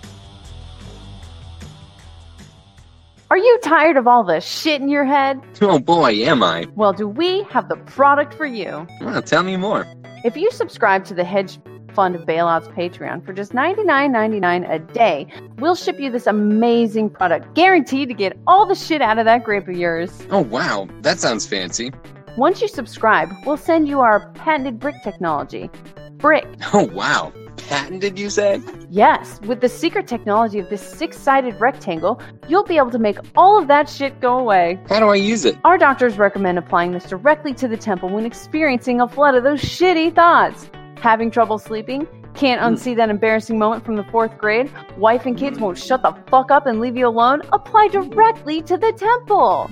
Are you tired of all the shit in your head? Oh boy, am I? Well, do we have the product for you? Well, tell me more. If you subscribe to the Hedge Fund Bailouts Patreon for just $99.99 a day, we'll ship you this amazing product, guaranteed to get all the shit out of that grape of yours. Oh wow, that sounds fancy. Once you subscribe, we'll send you our patented brick technology. Brick, Oh wow, patented? You said? yes, with the secret technology of this six sided rectangle, you'll be able to make all of that shit go away. How do I use it? Our doctors recommend applying this directly to the temple when experiencing a flood of those shitty thoughts. Having trouble sleeping? Can't hmm. unsee that embarrassing moment from the fourth grade? Wife and kids hmm. won't shut the fuck up and leave you alone? Apply directly to the temple.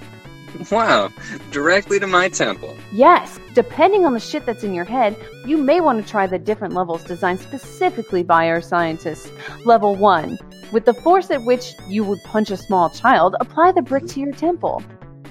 Wow, directly to my temple. Yes, depending on the shit that's in your head, you may want to try the different levels designed specifically by our scientists. Level 1. With the force at which you would punch a small child, apply the brick to your temple.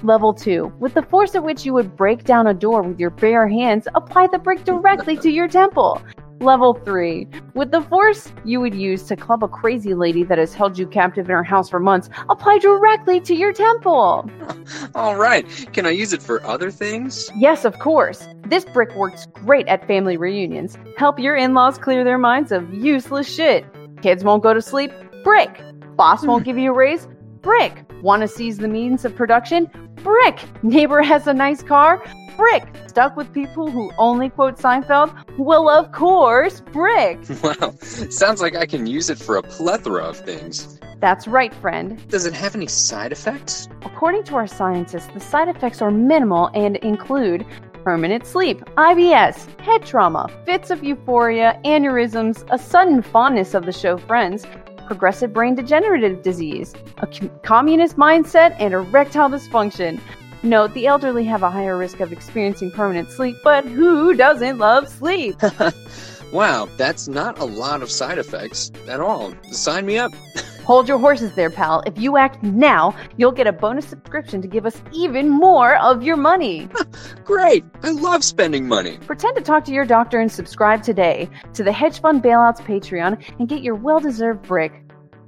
Level 2. With the force at which you would break down a door with your bare hands, apply the brick directly to your temple. Level 3. With the force you would use to club a crazy lady that has held you captive in her house for months, apply directly to your temple. All right. Can I use it for other things? Yes, of course. This brick works great at family reunions. Help your in laws clear their minds of useless shit. Kids won't go to sleep? Brick. Boss won't give you a raise? Brick. Want to seize the means of production? Brick. Neighbor has a nice car? Brick. Stuck with people who only quote Seinfeld? Well, of course, Brick. Wow. Sounds like I can use it for a plethora of things. That's right, friend. Does it have any side effects? According to our scientists, the side effects are minimal and include permanent sleep, IBS, head trauma, fits of euphoria, aneurysms, a sudden fondness of the show Friends, progressive brain degenerative disease, a com- communist mindset, and erectile dysfunction. Note the elderly have a higher risk of experiencing permanent sleep, but who doesn't love sleep? wow, that's not a lot of side effects at all. Sign me up. Hold your horses there, pal. If you act now, you'll get a bonus subscription to give us even more of your money. Great. I love spending money. Pretend to talk to your doctor and subscribe today to the Hedge Fund Bailouts Patreon and get your well deserved brick.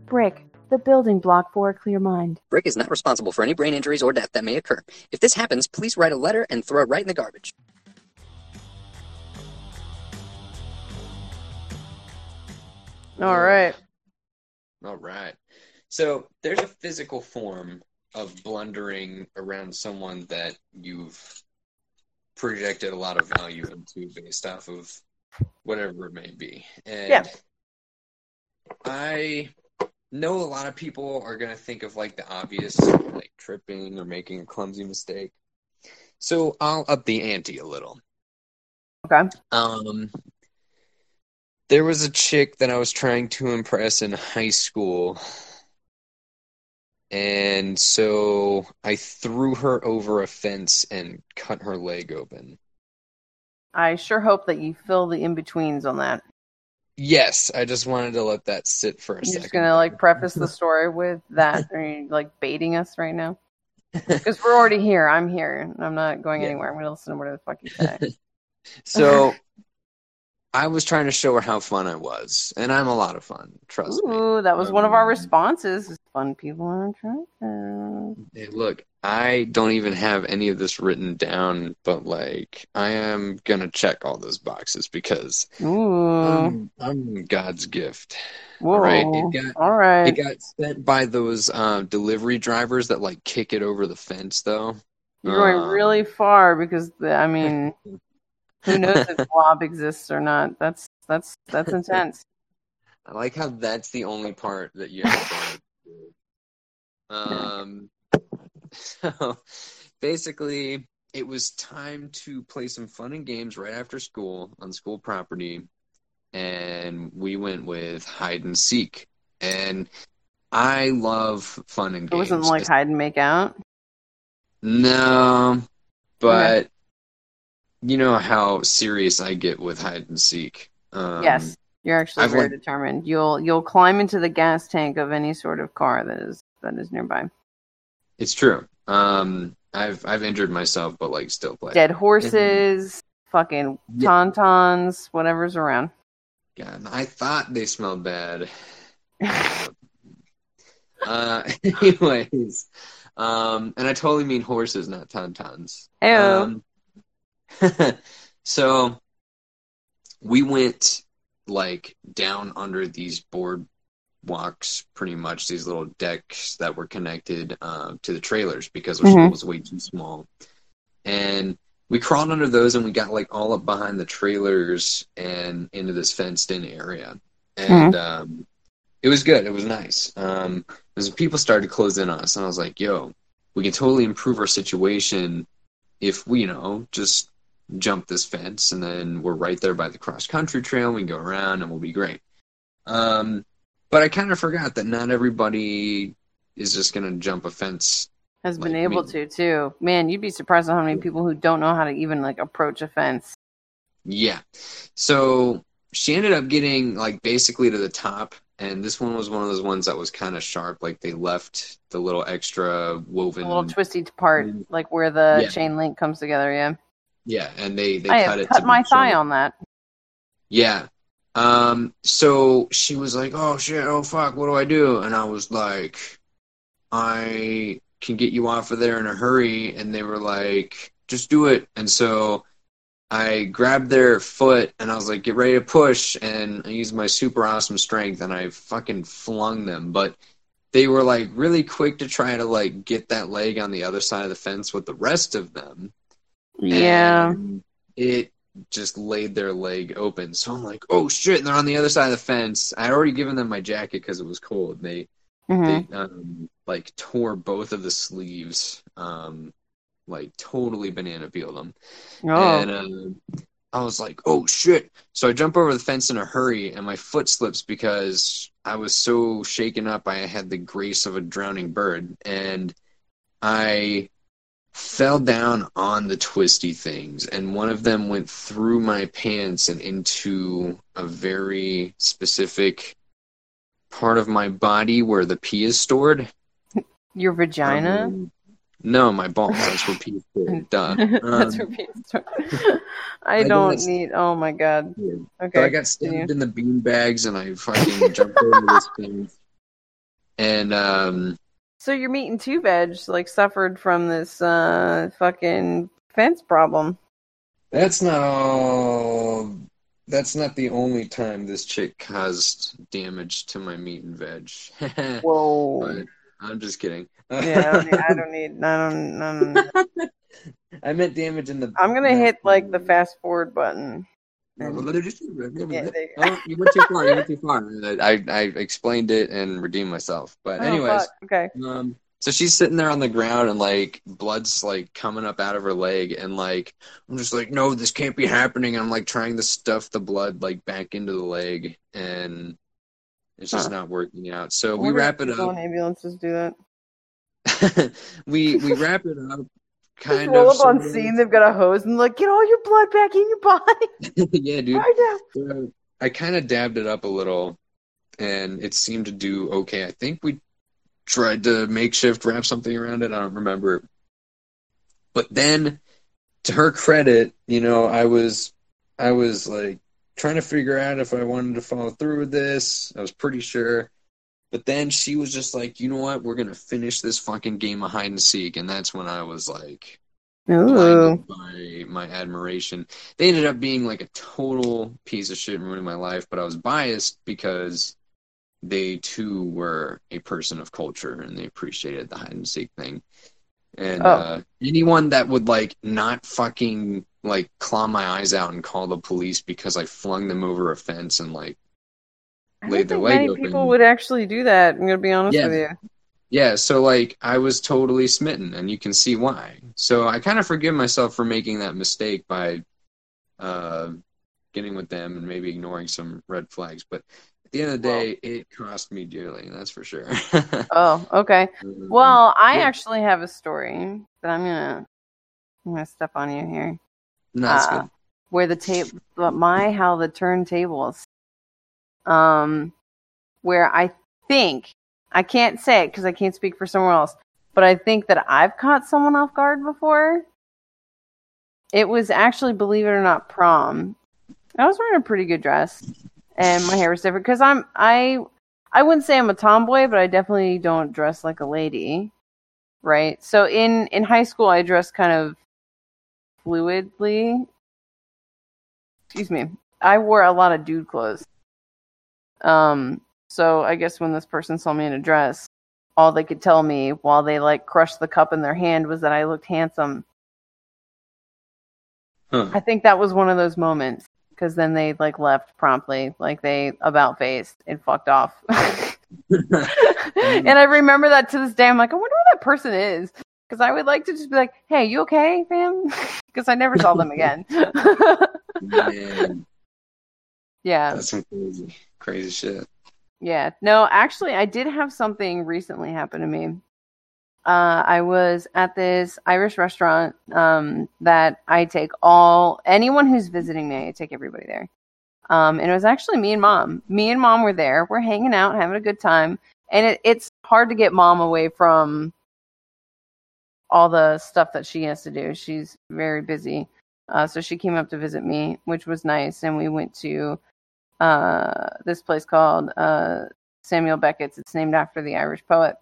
Brick, the building block for a clear mind. Brick is not responsible for any brain injuries or death that may occur. If this happens, please write a letter and throw it right in the garbage. All right. All right. So there's a physical form of blundering around someone that you've projected a lot of value into based off of whatever it may be. And Yeah. I know a lot of people are going to think of like the obvious, like tripping or making a clumsy mistake. So I'll up the ante a little. Okay. Um, there was a chick that I was trying to impress in high school. And so I threw her over a fence and cut her leg open. I sure hope that you fill the in betweens on that. Yes, I just wanted to let that sit for a You're second. just gonna like preface the story with that. Are you like baiting us right now? Because we're already here. I'm here. I'm not going Yeah. anywhere. I'm gonna listen to whatever the fuck you say. So I was trying to show her how fun I was, and I'm a lot of fun. Trust me. Ooh, that was one of our Um, responses. Fun people are attractive. Hey, look, I don't even have any of this written down, but like I am gonna check all those boxes because Ooh, I'm, I'm God's gift. whoa. right, it got- All right. It got sent by those um, delivery drivers that like kick it over the fence, though. You're going Um, really far because the, I mean, who knows if Blob exists or not? That's that's that's intense. I like how that's the only part that you have to do. Um, so basically, it was time to play some fun and games right after school on school property, and we went with hide and seek. And I love fun and It games. It wasn't like hide and make out. No, but you know how serious I get with hide and seek. Um, yes, you're actually I've very determined. You'll you'll climb into the gas tank of any sort of car that is that is nearby. it's true. Um, I've I've injured myself, but like still play. Dead horses, fucking Yeah. tauntauns, whatever's around. God, I thought they smelled bad. uh, anyways, um, and I totally mean horses, not tauntauns. Um, so we went like down under these board walks, pretty much these little decks that were connected uh, to the trailers because our Mhm. school was way too small. And we crawled under those and we got like all up behind the trailers and into this fenced in area. And um, it was good. It was nice. Um, as people started to close in on us, and I was like, yo, we can totally improve our situation if we, you know, just jump this fence and then we're right there by the cross country trail. We can go around and we'll be great. Um, but I kind of forgot that not everybody is just going to jump a fence. Has been able me. to too. Man, you'd be surprised at how many people who don't know how to even like approach a fence. Yeah. So she ended up getting like basically to the top. And this one was one of those ones that was kind of sharp. Like they left the little extra woven. A little twisty part, like where the Yeah. chain link comes together. Yeah, yeah. And they, they I cut it. cut to my thigh on that. Yeah. Um, so she was like, "Oh shit! Oh fuck! What do I do?" And I was like, "I can get you off of there in a hurry." And they were like, "Just do it." And so I grabbed their foot and I was like, "Get ready to push!" And I used my super awesome strength and I fucking flung them, but they were like really quick to try to like get that leg on the other side of the fence with the rest of them. Yeah. It just laid their leg open. So I'm like, oh shit! And they're on the other side of the fence. I already given them my jacket because it was cold. They Mhm. they um, like tore both of the sleeves, um, like totally banana peeled them. Oh. And uh, I was like, oh shit. So I jump over the fence in a hurry and my foot slips because I was so shaken up. I had the grace of a drowning bird. And I fell down on the twisty things. And one of them went through my pants and into a very specific part of my body where the pee is stored. Your vagina? Um, no, my balls. That's where pee is stored. Duh. That's Um, where penis I I don't need. Oh my god. yeah. Okay. So I got stabbed in the bean bags and I fucking jumped over this thing. And um So your meat and two veg like suffered from this uh fucking fence problem. that's not all that's not the only time this chick caused damage to my meat and veg. Whoa. but I'm just kidding. yeah, I don't need. I don't need. I don't. I don't I meant damage in the I'm gonna hit like the fast forward button. Yeah, Yeah, there you they- Oh, you went too far. You went too far. I, I explained it and redeemed myself. But Oh, anyways, fuck. okay. Um, so she's sitting there on the ground and like blood's like coming up out of her leg and like I'm just like no this can't be happening I'm like trying to stuff the blood like back into the leg and it's just Huh. not working out so we wrap it up ambulances do that. we we wrap it up Just kind roll of up on sort of. scene. They've got a hose and like, get all your blood back in your body yeah dude. So I kind of dabbed it up a little, and it seemed to do okay. I think we tried to makeshift wrap something around it. I don't remember. But then, to her credit, you know, I was, I was like trying to figure out if I wanted to follow through with this. I was pretty sure. But then she was just like, you know what? We're gonna finish this fucking game of hide and seek, and that's when I was like, Ooh. by my admiration. They ended up being like a total piece of shit and ruining my life, but I was biased because they too were a person of culture and they appreciated the hide and seek thing. And Oh. uh, anyone that would like not fucking like claw my eyes out and call the police because I flung them over a fence and like I laid their leg many open. people would actually do that. I'm gonna be honest Yeah. with you. Yeah, so like I was totally smitten, and you can see why. So I kind of forgive myself for making that mistake by uh, getting with them and maybe ignoring some red flags. But at the end of the day, it cost me dearly, that's for sure. Oh, okay. Um, Well, I actually have a story, but I'm gonna I'm gonna step on you here. no, that's uh, good. Where the but my how the turntables, um, where I think I can't say it because I can't speak for someone else, but I think that I've caught someone off guard before. It was actually, believe it or not, prom. I was wearing a pretty good dress, and my hair was different because I'm I I wouldn't say I'm a tomboy, but I definitely don't dress like a lady, right? So in in high school, I dressed kind of fluidly. Excuse me. I wore a lot of dude clothes. Um, so I guess when this person saw me in a dress, all they could tell me while they like crushed the cup in their hand was that I looked handsome. Huh. I think that was one of those moments because then they like left promptly, like they about faced and fucked off. and I remember that to this day. I'm like, I wonder who that person is. Because I would like to just be like, hey, you okay, fam? Because I never saw them again. Yeah. that's some crazy, crazy shit. Yeah. No, actually, I did have something recently happen to me. Uh, I was at this Irish restaurant um, that I take all anyone who's visiting me. I take everybody there. Um, and it was actually me and mom. Me and mom were there. We're hanging out, having a good time, and it, it's hard to get mom away from all the stuff that she has to do. She's very busy. Uh, so she came up to visit me, which was nice, and we went to uh, this place called uh, Samuel Beckett's. It's named after the Irish poet.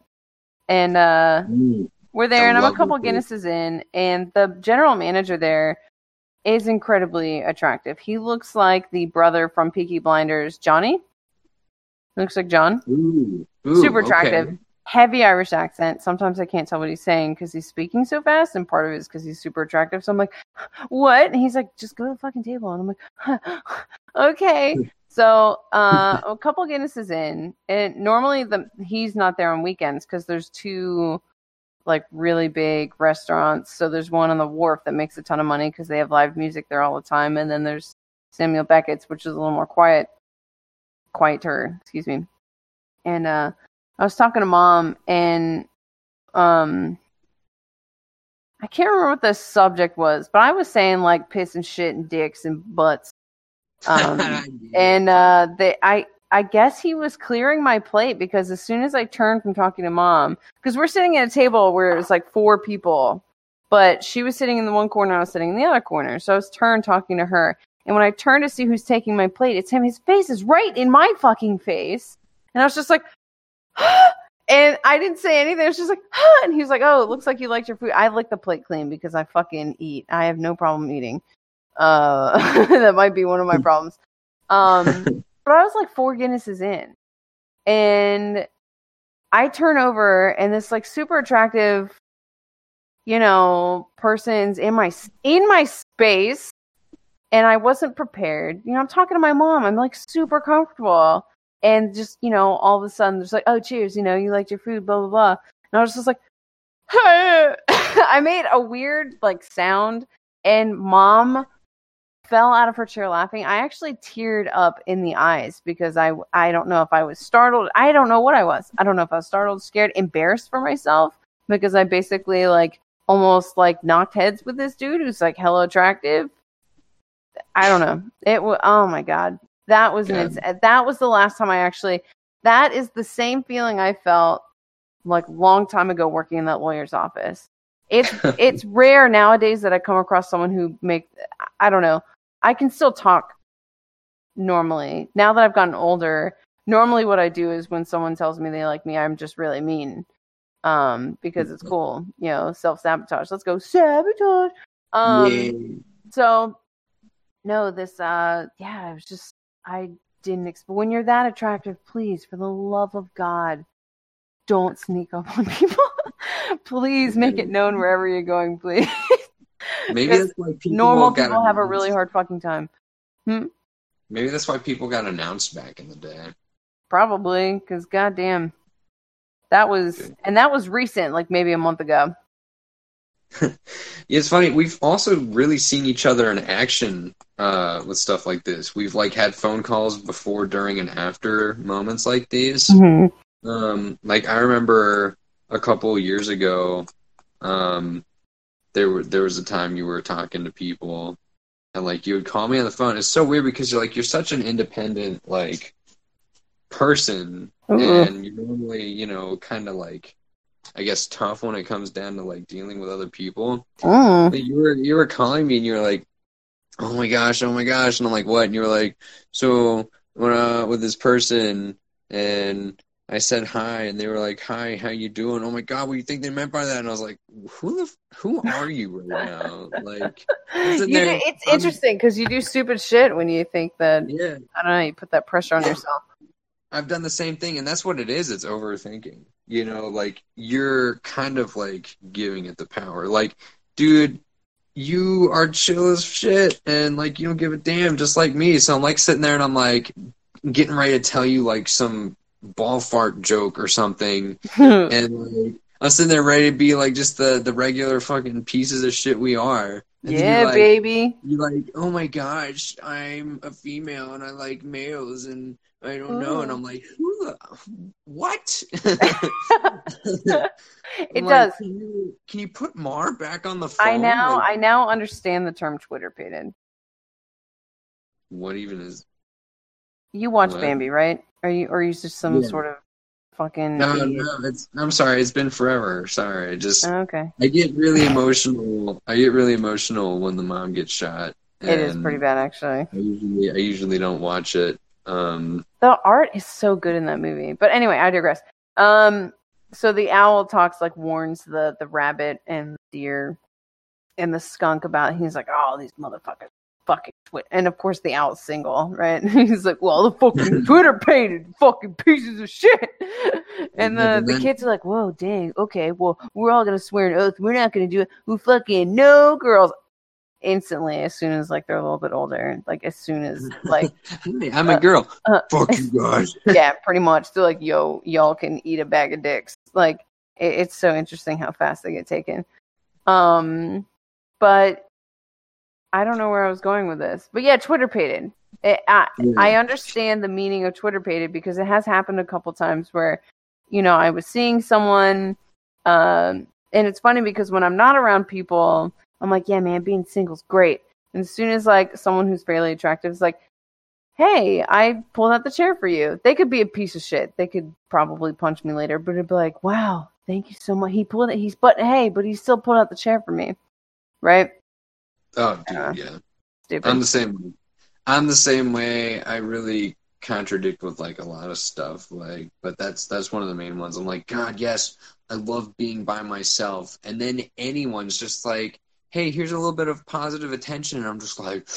And uh, Mm. we're there, and I'm a couple. Guinnesses in, and the general manager there is incredibly attractive. He looks like the brother from Peaky Blinders, Johnny. Looks like John. Ooh. Ooh, Super attractive. okay. Heavy Irish accent. Sometimes I can't tell what he's saying because he's speaking so fast, and part of it is because he's super attractive. So I'm like, "What?" And he's like, "Just go to the fucking table." And I'm like, "Okay." So uh, a couple Guinnesses in, and normally the he's not there on weekends because there's two like really big restaurants. So there's one on the wharf that makes a ton of money because they have live music there all the time, and then there's Samuel Beckett's, which is a little more quiet, quieter. Excuse me. And uh, I was talking to mom, and um, I can't remember what the subject was, but I was saying like piss and shit and dicks and butts. Um, and uh, they, I, I guess he was clearing my plate because as soon as I turned from talking to mom, because we're sitting at a table where it was like four people, but she was sitting in the one corner, I was sitting in the other corner, so I was turned talking to her. And when I turned to see who's taking my plate, it's him. His face is right in my fucking face, and I was just like, and I didn't say anything. I was just like, "Huh!" and he was like, "Oh, it looks like you liked your food." I lick the plate clean because I fucking eat. I have no problem eating. Uh, that might be one of my problems. Um, but I was like four Guinnesses in, and I turn over, and this like super attractive, you know, person's in my in my space, and I wasn't prepared. You know, I'm talking to my mom. I'm like super comfortable, and just you know, all of a sudden, there's like, oh, cheers. You know, you liked your food, blah blah blah. And I was just like, I made a weird like sound, and mom fell out of her chair laughing. I actually teared up in the eyes because I I don't know if I was startled. I don't know what I was. I don't know if I was startled, scared, embarrassed for myself because I basically like almost like knocked heads with this dude who's like hella attractive. I don't know. It was oh my god. That was an God. that was the last time I actually that is the same feeling I felt like long time ago working in that lawyer's office. It's it's rare nowadays that I come across someone who make I don't know. I can still talk normally. Now that I've gotten older, normally what I do is when someone tells me they like me, I'm just really mean. Um, because it's cool, you know, self sabotage. Let's go sabotage. Um Yeah. so no, this uh yeah, I was just I didn't expect when you're that attractive, please, for the love of God, don't sneak up on people. please make it known wherever you're going, please. Maybe that's why people Normal people have a really hard fucking time. Maybe that's why people got announced back in the day. Probably, because goddamn. That was and that was recent, like maybe a month ago. Yeah, it's funny. We've also really seen each other in action uh, with stuff like this. We've like had phone calls before, during, and after moments like these. Mm-hmm. Um, like I remember a couple years ago, um, there were there was a time you were talking to people, and like you would call me on the phone. It's so weird because you're like you're such an independent like person, Ooh. and you're normally you know kind of like I guess tough when it comes down to like dealing with other people. But you were you were calling me and you were like, "Oh my gosh, oh my gosh," and I'm like, "What?" And you were like, "So when uh with this person and." I said hi, and they were like, "Hi, how you doing?" Oh my god, what do you think they meant by that? And I was like, "Who the f- who are you right now?" Like, You do, it's I'm- interesting because you do stupid shit when you think that yeah, I don't know, you put that pressure on yourself. I've done the same thing, and that's what it is. It's overthinking. You know, like you're kind of like giving it the power. Like, dude, you are chill as shit, and like you don't give a damn, just like me. So I'm like sitting there, and I'm like getting ready to tell you like some ball fart joke or something, and like I'm sitting there ready to be like just the the regular fucking pieces of shit we are. And yeah, like, baby. you're like, oh my gosh, I'm a female and I like males and I don't know. And I'm like, who the, what? It like, does. Can you, can you put Mar back on the phone? I now Like, I now understand the term twitterpated. what even is? You watch What? Bambi, right? Are you or are you just some Yeah. sort of fucking No, idiot? no, it's. I'm sorry. It's been forever. Sorry. I just Oh, okay. I get really emotional. I get really emotional when the mom gets shot. It is pretty bad actually. I usually I usually don't watch it. Um, the art is so good in that movie. But anyway, I digress. Um, so the owl talks like warns the the rabbit and the deer and the skunk about. He's like, "Oh, these motherfuckers, fucking twit." And of course, the out single, right? he's like, "Well, the fucking Twitter painted fucking pieces of shit." And the the kids are like, "Whoa, dang, okay, well, we're all gonna swear an oath. We're not gonna do it. We fucking no girls." Instantly, as soon as like they're a little bit older, like as soon as like I'm a girl. uh, Fuck you guys. yeah, pretty much. They're like, yo, y'all can eat a bag of dicks. Like, it, it's so interesting how fast they get taken. Um, but I don't know where I was going with this. But yeah, twitterpated. It, I, Yeah. I understand the meaning of twitterpated because it has happened a couple times where, you know, I was seeing someone, um, and it's funny because when I'm not around people, I'm like, yeah, man, being single's great. And as soon as like someone who's fairly attractive is like, hey, I pulled out the chair for you. They could be a piece of shit. They could probably punch me later, but it'd be like, wow, thank you so much. He pulled it. He's but hey, but he still pulled out the chair for me, right? Oh, dude, Yeah. yeah. Stupid. I'm the same. I'm the same way. I really contradict with like a lot of stuff. Like, but that's that's one of the main ones. I'm like, God, yes, I love being by myself. And then anyone's just like, Hey, here's a little bit of positive attention, and I'm just like,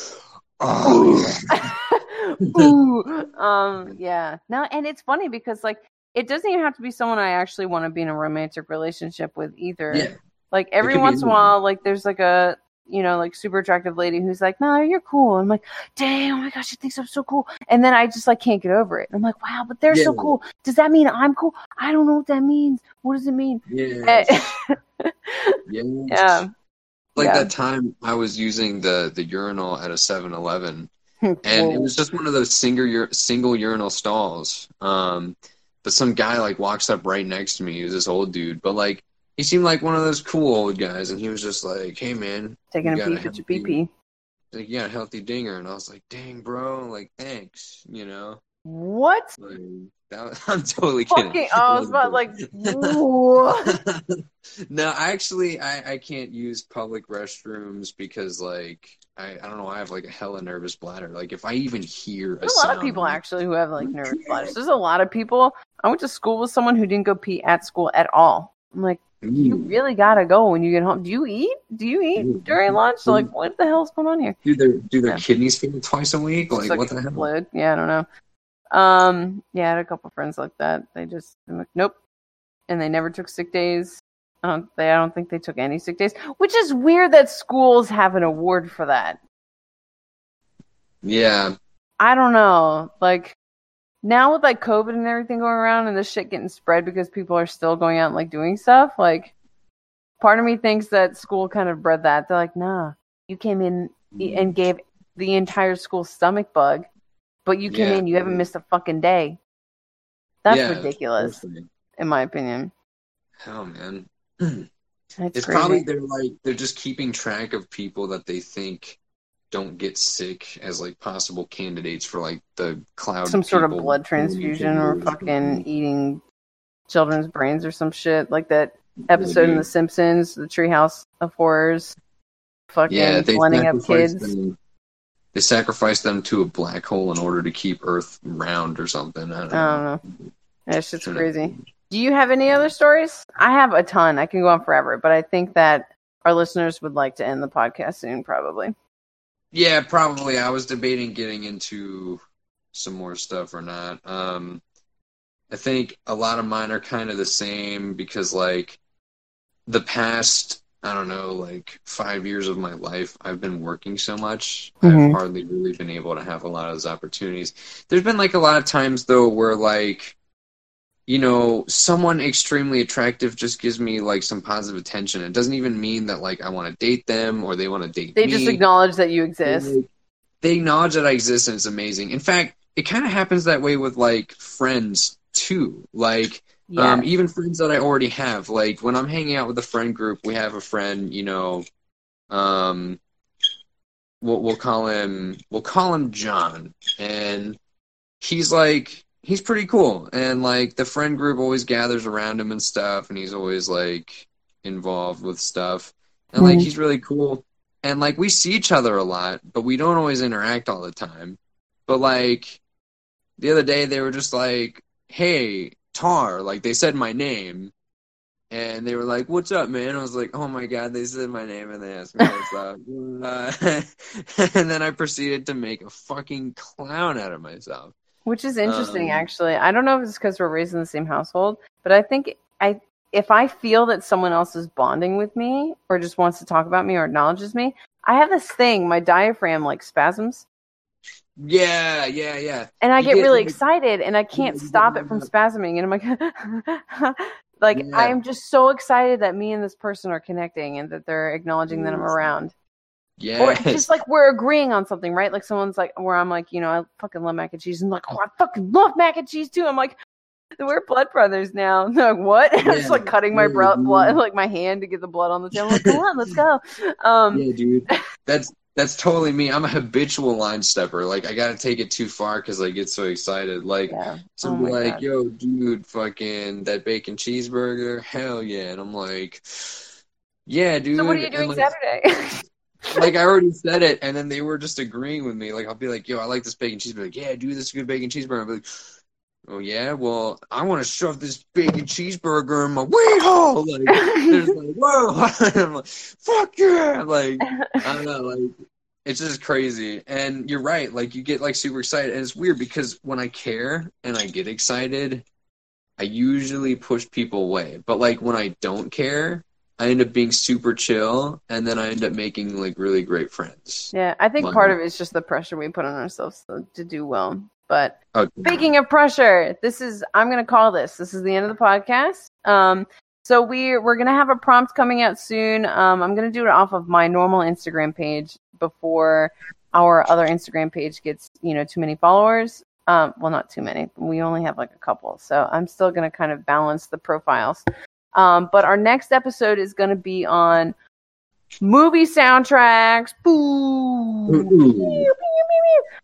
Oh, yeah. Ooh, um, yeah. No, and it's funny because like it doesn't even have to be someone I actually want to be in a romantic relationship with either. yeah, Like every once in a while, like there's like a you know like super attractive lady who's like, "No, you're cool." I'm like, "Damn, oh my gosh, she thinks I'm so cool," and then I just like can't get over it. I'm like, "Wow, but they're so cool. Does that mean I'm cool? I don't know what that means. What does it mean?" yeah, Eh, yeah. yeah, Like Yeah. that time I was using the the urinal at a 7-Eleven, and it was just one of those single ur- single urinal stalls. Um, but some guy like walks up right next to me. He was this old dude, but like he seemed like one of those cool old guys, and he was just like, "Hey man, taking a peek a at your healthy- like yeah, a healthy dinger," and I was like, "Dang, bro, like thanks," you know. What? Like, that, I'm totally kidding. Fucking, oh, I was about like, no, actually, I, I can't use public restrooms because, like, I, I don't know, I have like a hella nervous bladder. Like, if I even hear a, There's a lot of people actually who have like nervous bladders. There's a lot of people. I went to school with someone who didn't go pee at school at all. I'm like, you really gotta go when you get home. Do you eat? Do you eat during lunch? Like, what the hell's going on here? do their do their Yeah. kidneys fail twice a week? It's Like, what the hell? fluid. Yeah, I don't know. Um, yeah, I had a couple friends like that. They just I'm like, nope, and they never took sick days. I don't. They, I don't think they took any sick days, which is weird that schools have an award for that. Yeah, I don't know. Like now with like COVID and everything going around and this shit getting spread because people are still going out and like doing stuff, like part of me thinks that school kind of bred that. They're like, nah, you came in and mm. gave the entire school stomach bug, but you came Yeah. in, you haven't missed a fucking day. That's Yeah, ridiculous, definitely. in my opinion. Hell, man. It's crazy. probably they're like they're just keeping track of people that they think don't get sick as like possible candidates for like the cloud. some sort of blood transfusion or fucking eating children's brains or some shit like that episode in. The Simpsons, the Treehouse of Horrors, fucking Yeah, they blending up kids. them. They sacrifice them to a black hole in order to keep Earth round or something. I don't I know. don't know. That shit's Should've- crazy. Do you have any other stories? I have a ton. I can go on forever, but I think that our listeners would like to end the podcast soon, probably. Yeah, probably. I was debating getting into some more stuff or not. Um, I think a lot of mine are kind of the same because, like, the past, I don't know, like five years of my life, I've been working so much. I've Mhm. hardly really been able to have a lot of those opportunities. There's been, like, a lot of times, though, where, like, you know, someone extremely attractive just gives me like some positive attention. It doesn't even mean that like I want to date them or they want to date They me. They just acknowledge that you exist. They, they acknowledge that I exist and it's amazing. In fact, it kind of happens that way with like friends too. Like Yeah. um, even friends that I already have. Like when I'm hanging out with a friend group, we have a friend, you know, um, we'll, we'll call him we'll call him John, and he's like he's pretty cool, and like the friend group always gathers around him and stuff, and he's always like involved with stuff, and like Mhm. he's really cool, and like we see each other a lot, but we don't always interact all the time, but like the other day they were just like, "Hey, Tar," like they said my name, and they were like, "What's up, man?" I was like, "Oh my god!" They said my name and they asked me what's up, uh, and then I proceeded to make a fucking clown out of myself. Which is interesting, Um, actually. I don't know if it's because we're raised in the same household, but I think I if I feel that someone else is bonding with me or just wants to talk about me or acknowledges me, I have this thing, my diaphragm like spasms, Yeah, yeah, yeah. and I get get, really excited, and I can't stop it from spasming, and I'm like, like Yeah. I am just so excited that me and this person are connecting and that they're acknowledging that I'm around. Yes. Or just like we're agreeing on something, right? Like someone's like, where I'm like, you know, I fucking love mac and cheese. And like, oh, I fucking love mac and cheese too. I'm like, we're blood brothers now. And they're like, what? I'm just like cutting my bro- blood, like my hand to get the blood on the table. I'm like, come on, let's go. Um, yeah, dude. That's that's totally me. I'm a habitual line stepper. Like I gotta take it too far because I get so excited. Like yeah. So Oh like, God. yo, dude, fucking that bacon cheeseburger, hell yeah. And I'm like, yeah, dude. So what are you And, doing like, Saturday? Like I already said it, and then they were just agreeing with me. Like I'll be like, yo, I like this bacon cheeseburger. Like, yeah, do this good bacon cheeseburger. I'll be like, oh yeah, well, I want to shove this bacon cheeseburger in my weed hole. Like, they're just like, whoa. I'm like, fuck yeah. Like, I don't know, like it's just crazy. And you're right, like you get like super excited, and it's weird because when I care and I get excited, I usually push people away. But like when I don't care, I end up being super chill, and then I end up making like really great friends. yeah, I think part of it is just the pressure we put on ourselves to, to do well. But Oh, Speaking of pressure, this is I'm gonna call this. This is the end of the podcast. Um, so we we're gonna have a prompt coming out soon. Um, I'm gonna do it off of my normal Instagram page before our other Instagram page gets you know too many followers. Um, well, not too many. We only have like a couple, so I'm still gonna kind of balance the profiles. Um, but our next episode is gonna be on movie soundtracks. Boo.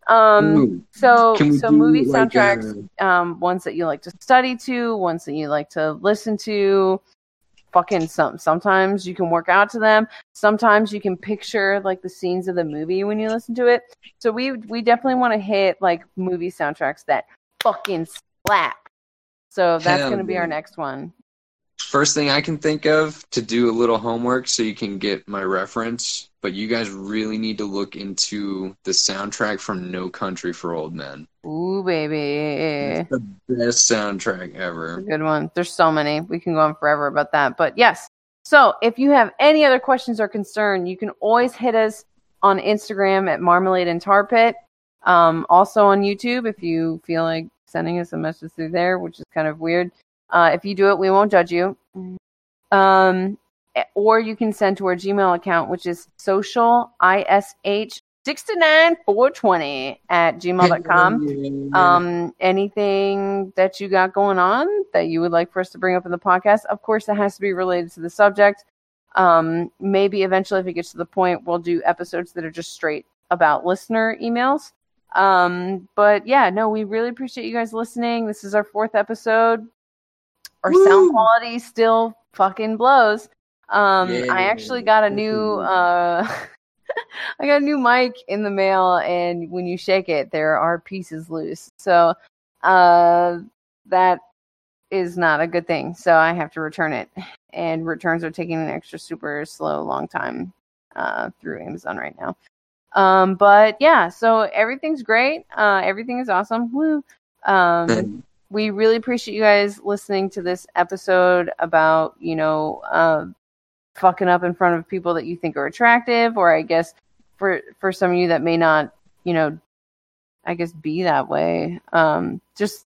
Um, so so movie like, soundtracks uh, um, ones that you like to study to, ones that you like to listen to. Fucking some. Sometimes you can work out to them. Sometimes you can picture like the scenes of the movie when you listen to it. So we we definitely want to hit like movie soundtracks that fucking slap. So that's Hell gonna be our next one. First thing I can think of to do a little homework so you can get my reference, but you guys really need to look into the soundtrack from No Country for Old Men. Ooh baby, It's the best soundtrack ever. good one. There's so many. We can go on forever about that. But yes. So if you have any other questions or concern, you can always hit us on Instagram at Marmalade and Tar Pit. Um, also on YouTube if you feel like sending us a message through there, which is kind of weird. Uh, if you do it, we won't judge you. Um, eh, or you can send to our Gmail account, which is social ish 69420 at gmail.com um anything that you got going on that you would like for us to bring up in the podcast? Of course it has to be related to the subject. Um maybe eventually if it gets to the point we'll do episodes that are just straight about listener emails. Um but yeah no we really appreciate you guys listening. This is our fourth episode our sound quality still fucking blows um i actually got a new uh I got a new mic in the mail, and when you shake it, there are pieces loose. So, uh, that is not a good thing. So I have to return it, and returns are taking an extra super slow, long time uh, through Amazon right now. Um, but yeah, so everything's great. Uh, everything is awesome. Woo. Um, we really appreciate you guys listening to this episode about you know uh, fucking up in front of people that you think are attractive or i guess for for some of you that may not you know i guess be that way um just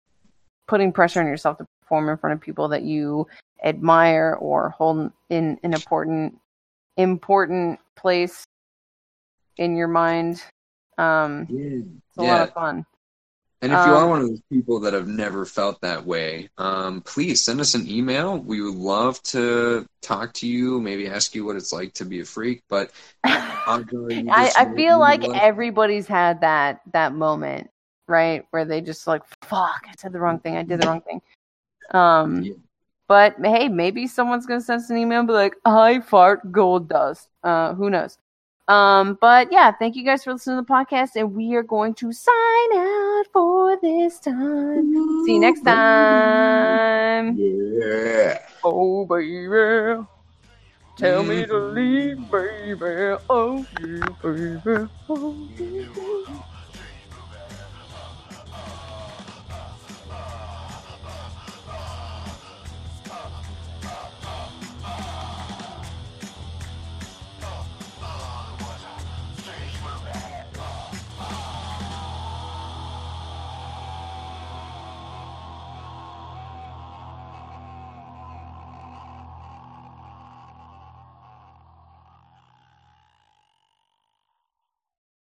putting pressure on yourself to perform in front of people that you admire or hold in an important important place in your mind um Yeah. it's a Yeah. lot of fun And if you are Um, one of those people that have never felt that way, um, please send us an email. We would love to talk to you, maybe ask you what it's like to be a freak. But I, I feel like us. everybody's had that that moment, right? Where they just like, fuck, I said the wrong thing, I did the wrong thing. Um Yeah. but hey, maybe someone's gonna send us an email and be like, I fart gold dust. Uh who knows? Um, but yeah, thank you guys for listening to the podcast, and we are going to sign out for this time. See you next time. Yeah. Oh baby, tell me to leave, baby. Oh yeah, baby. Oh.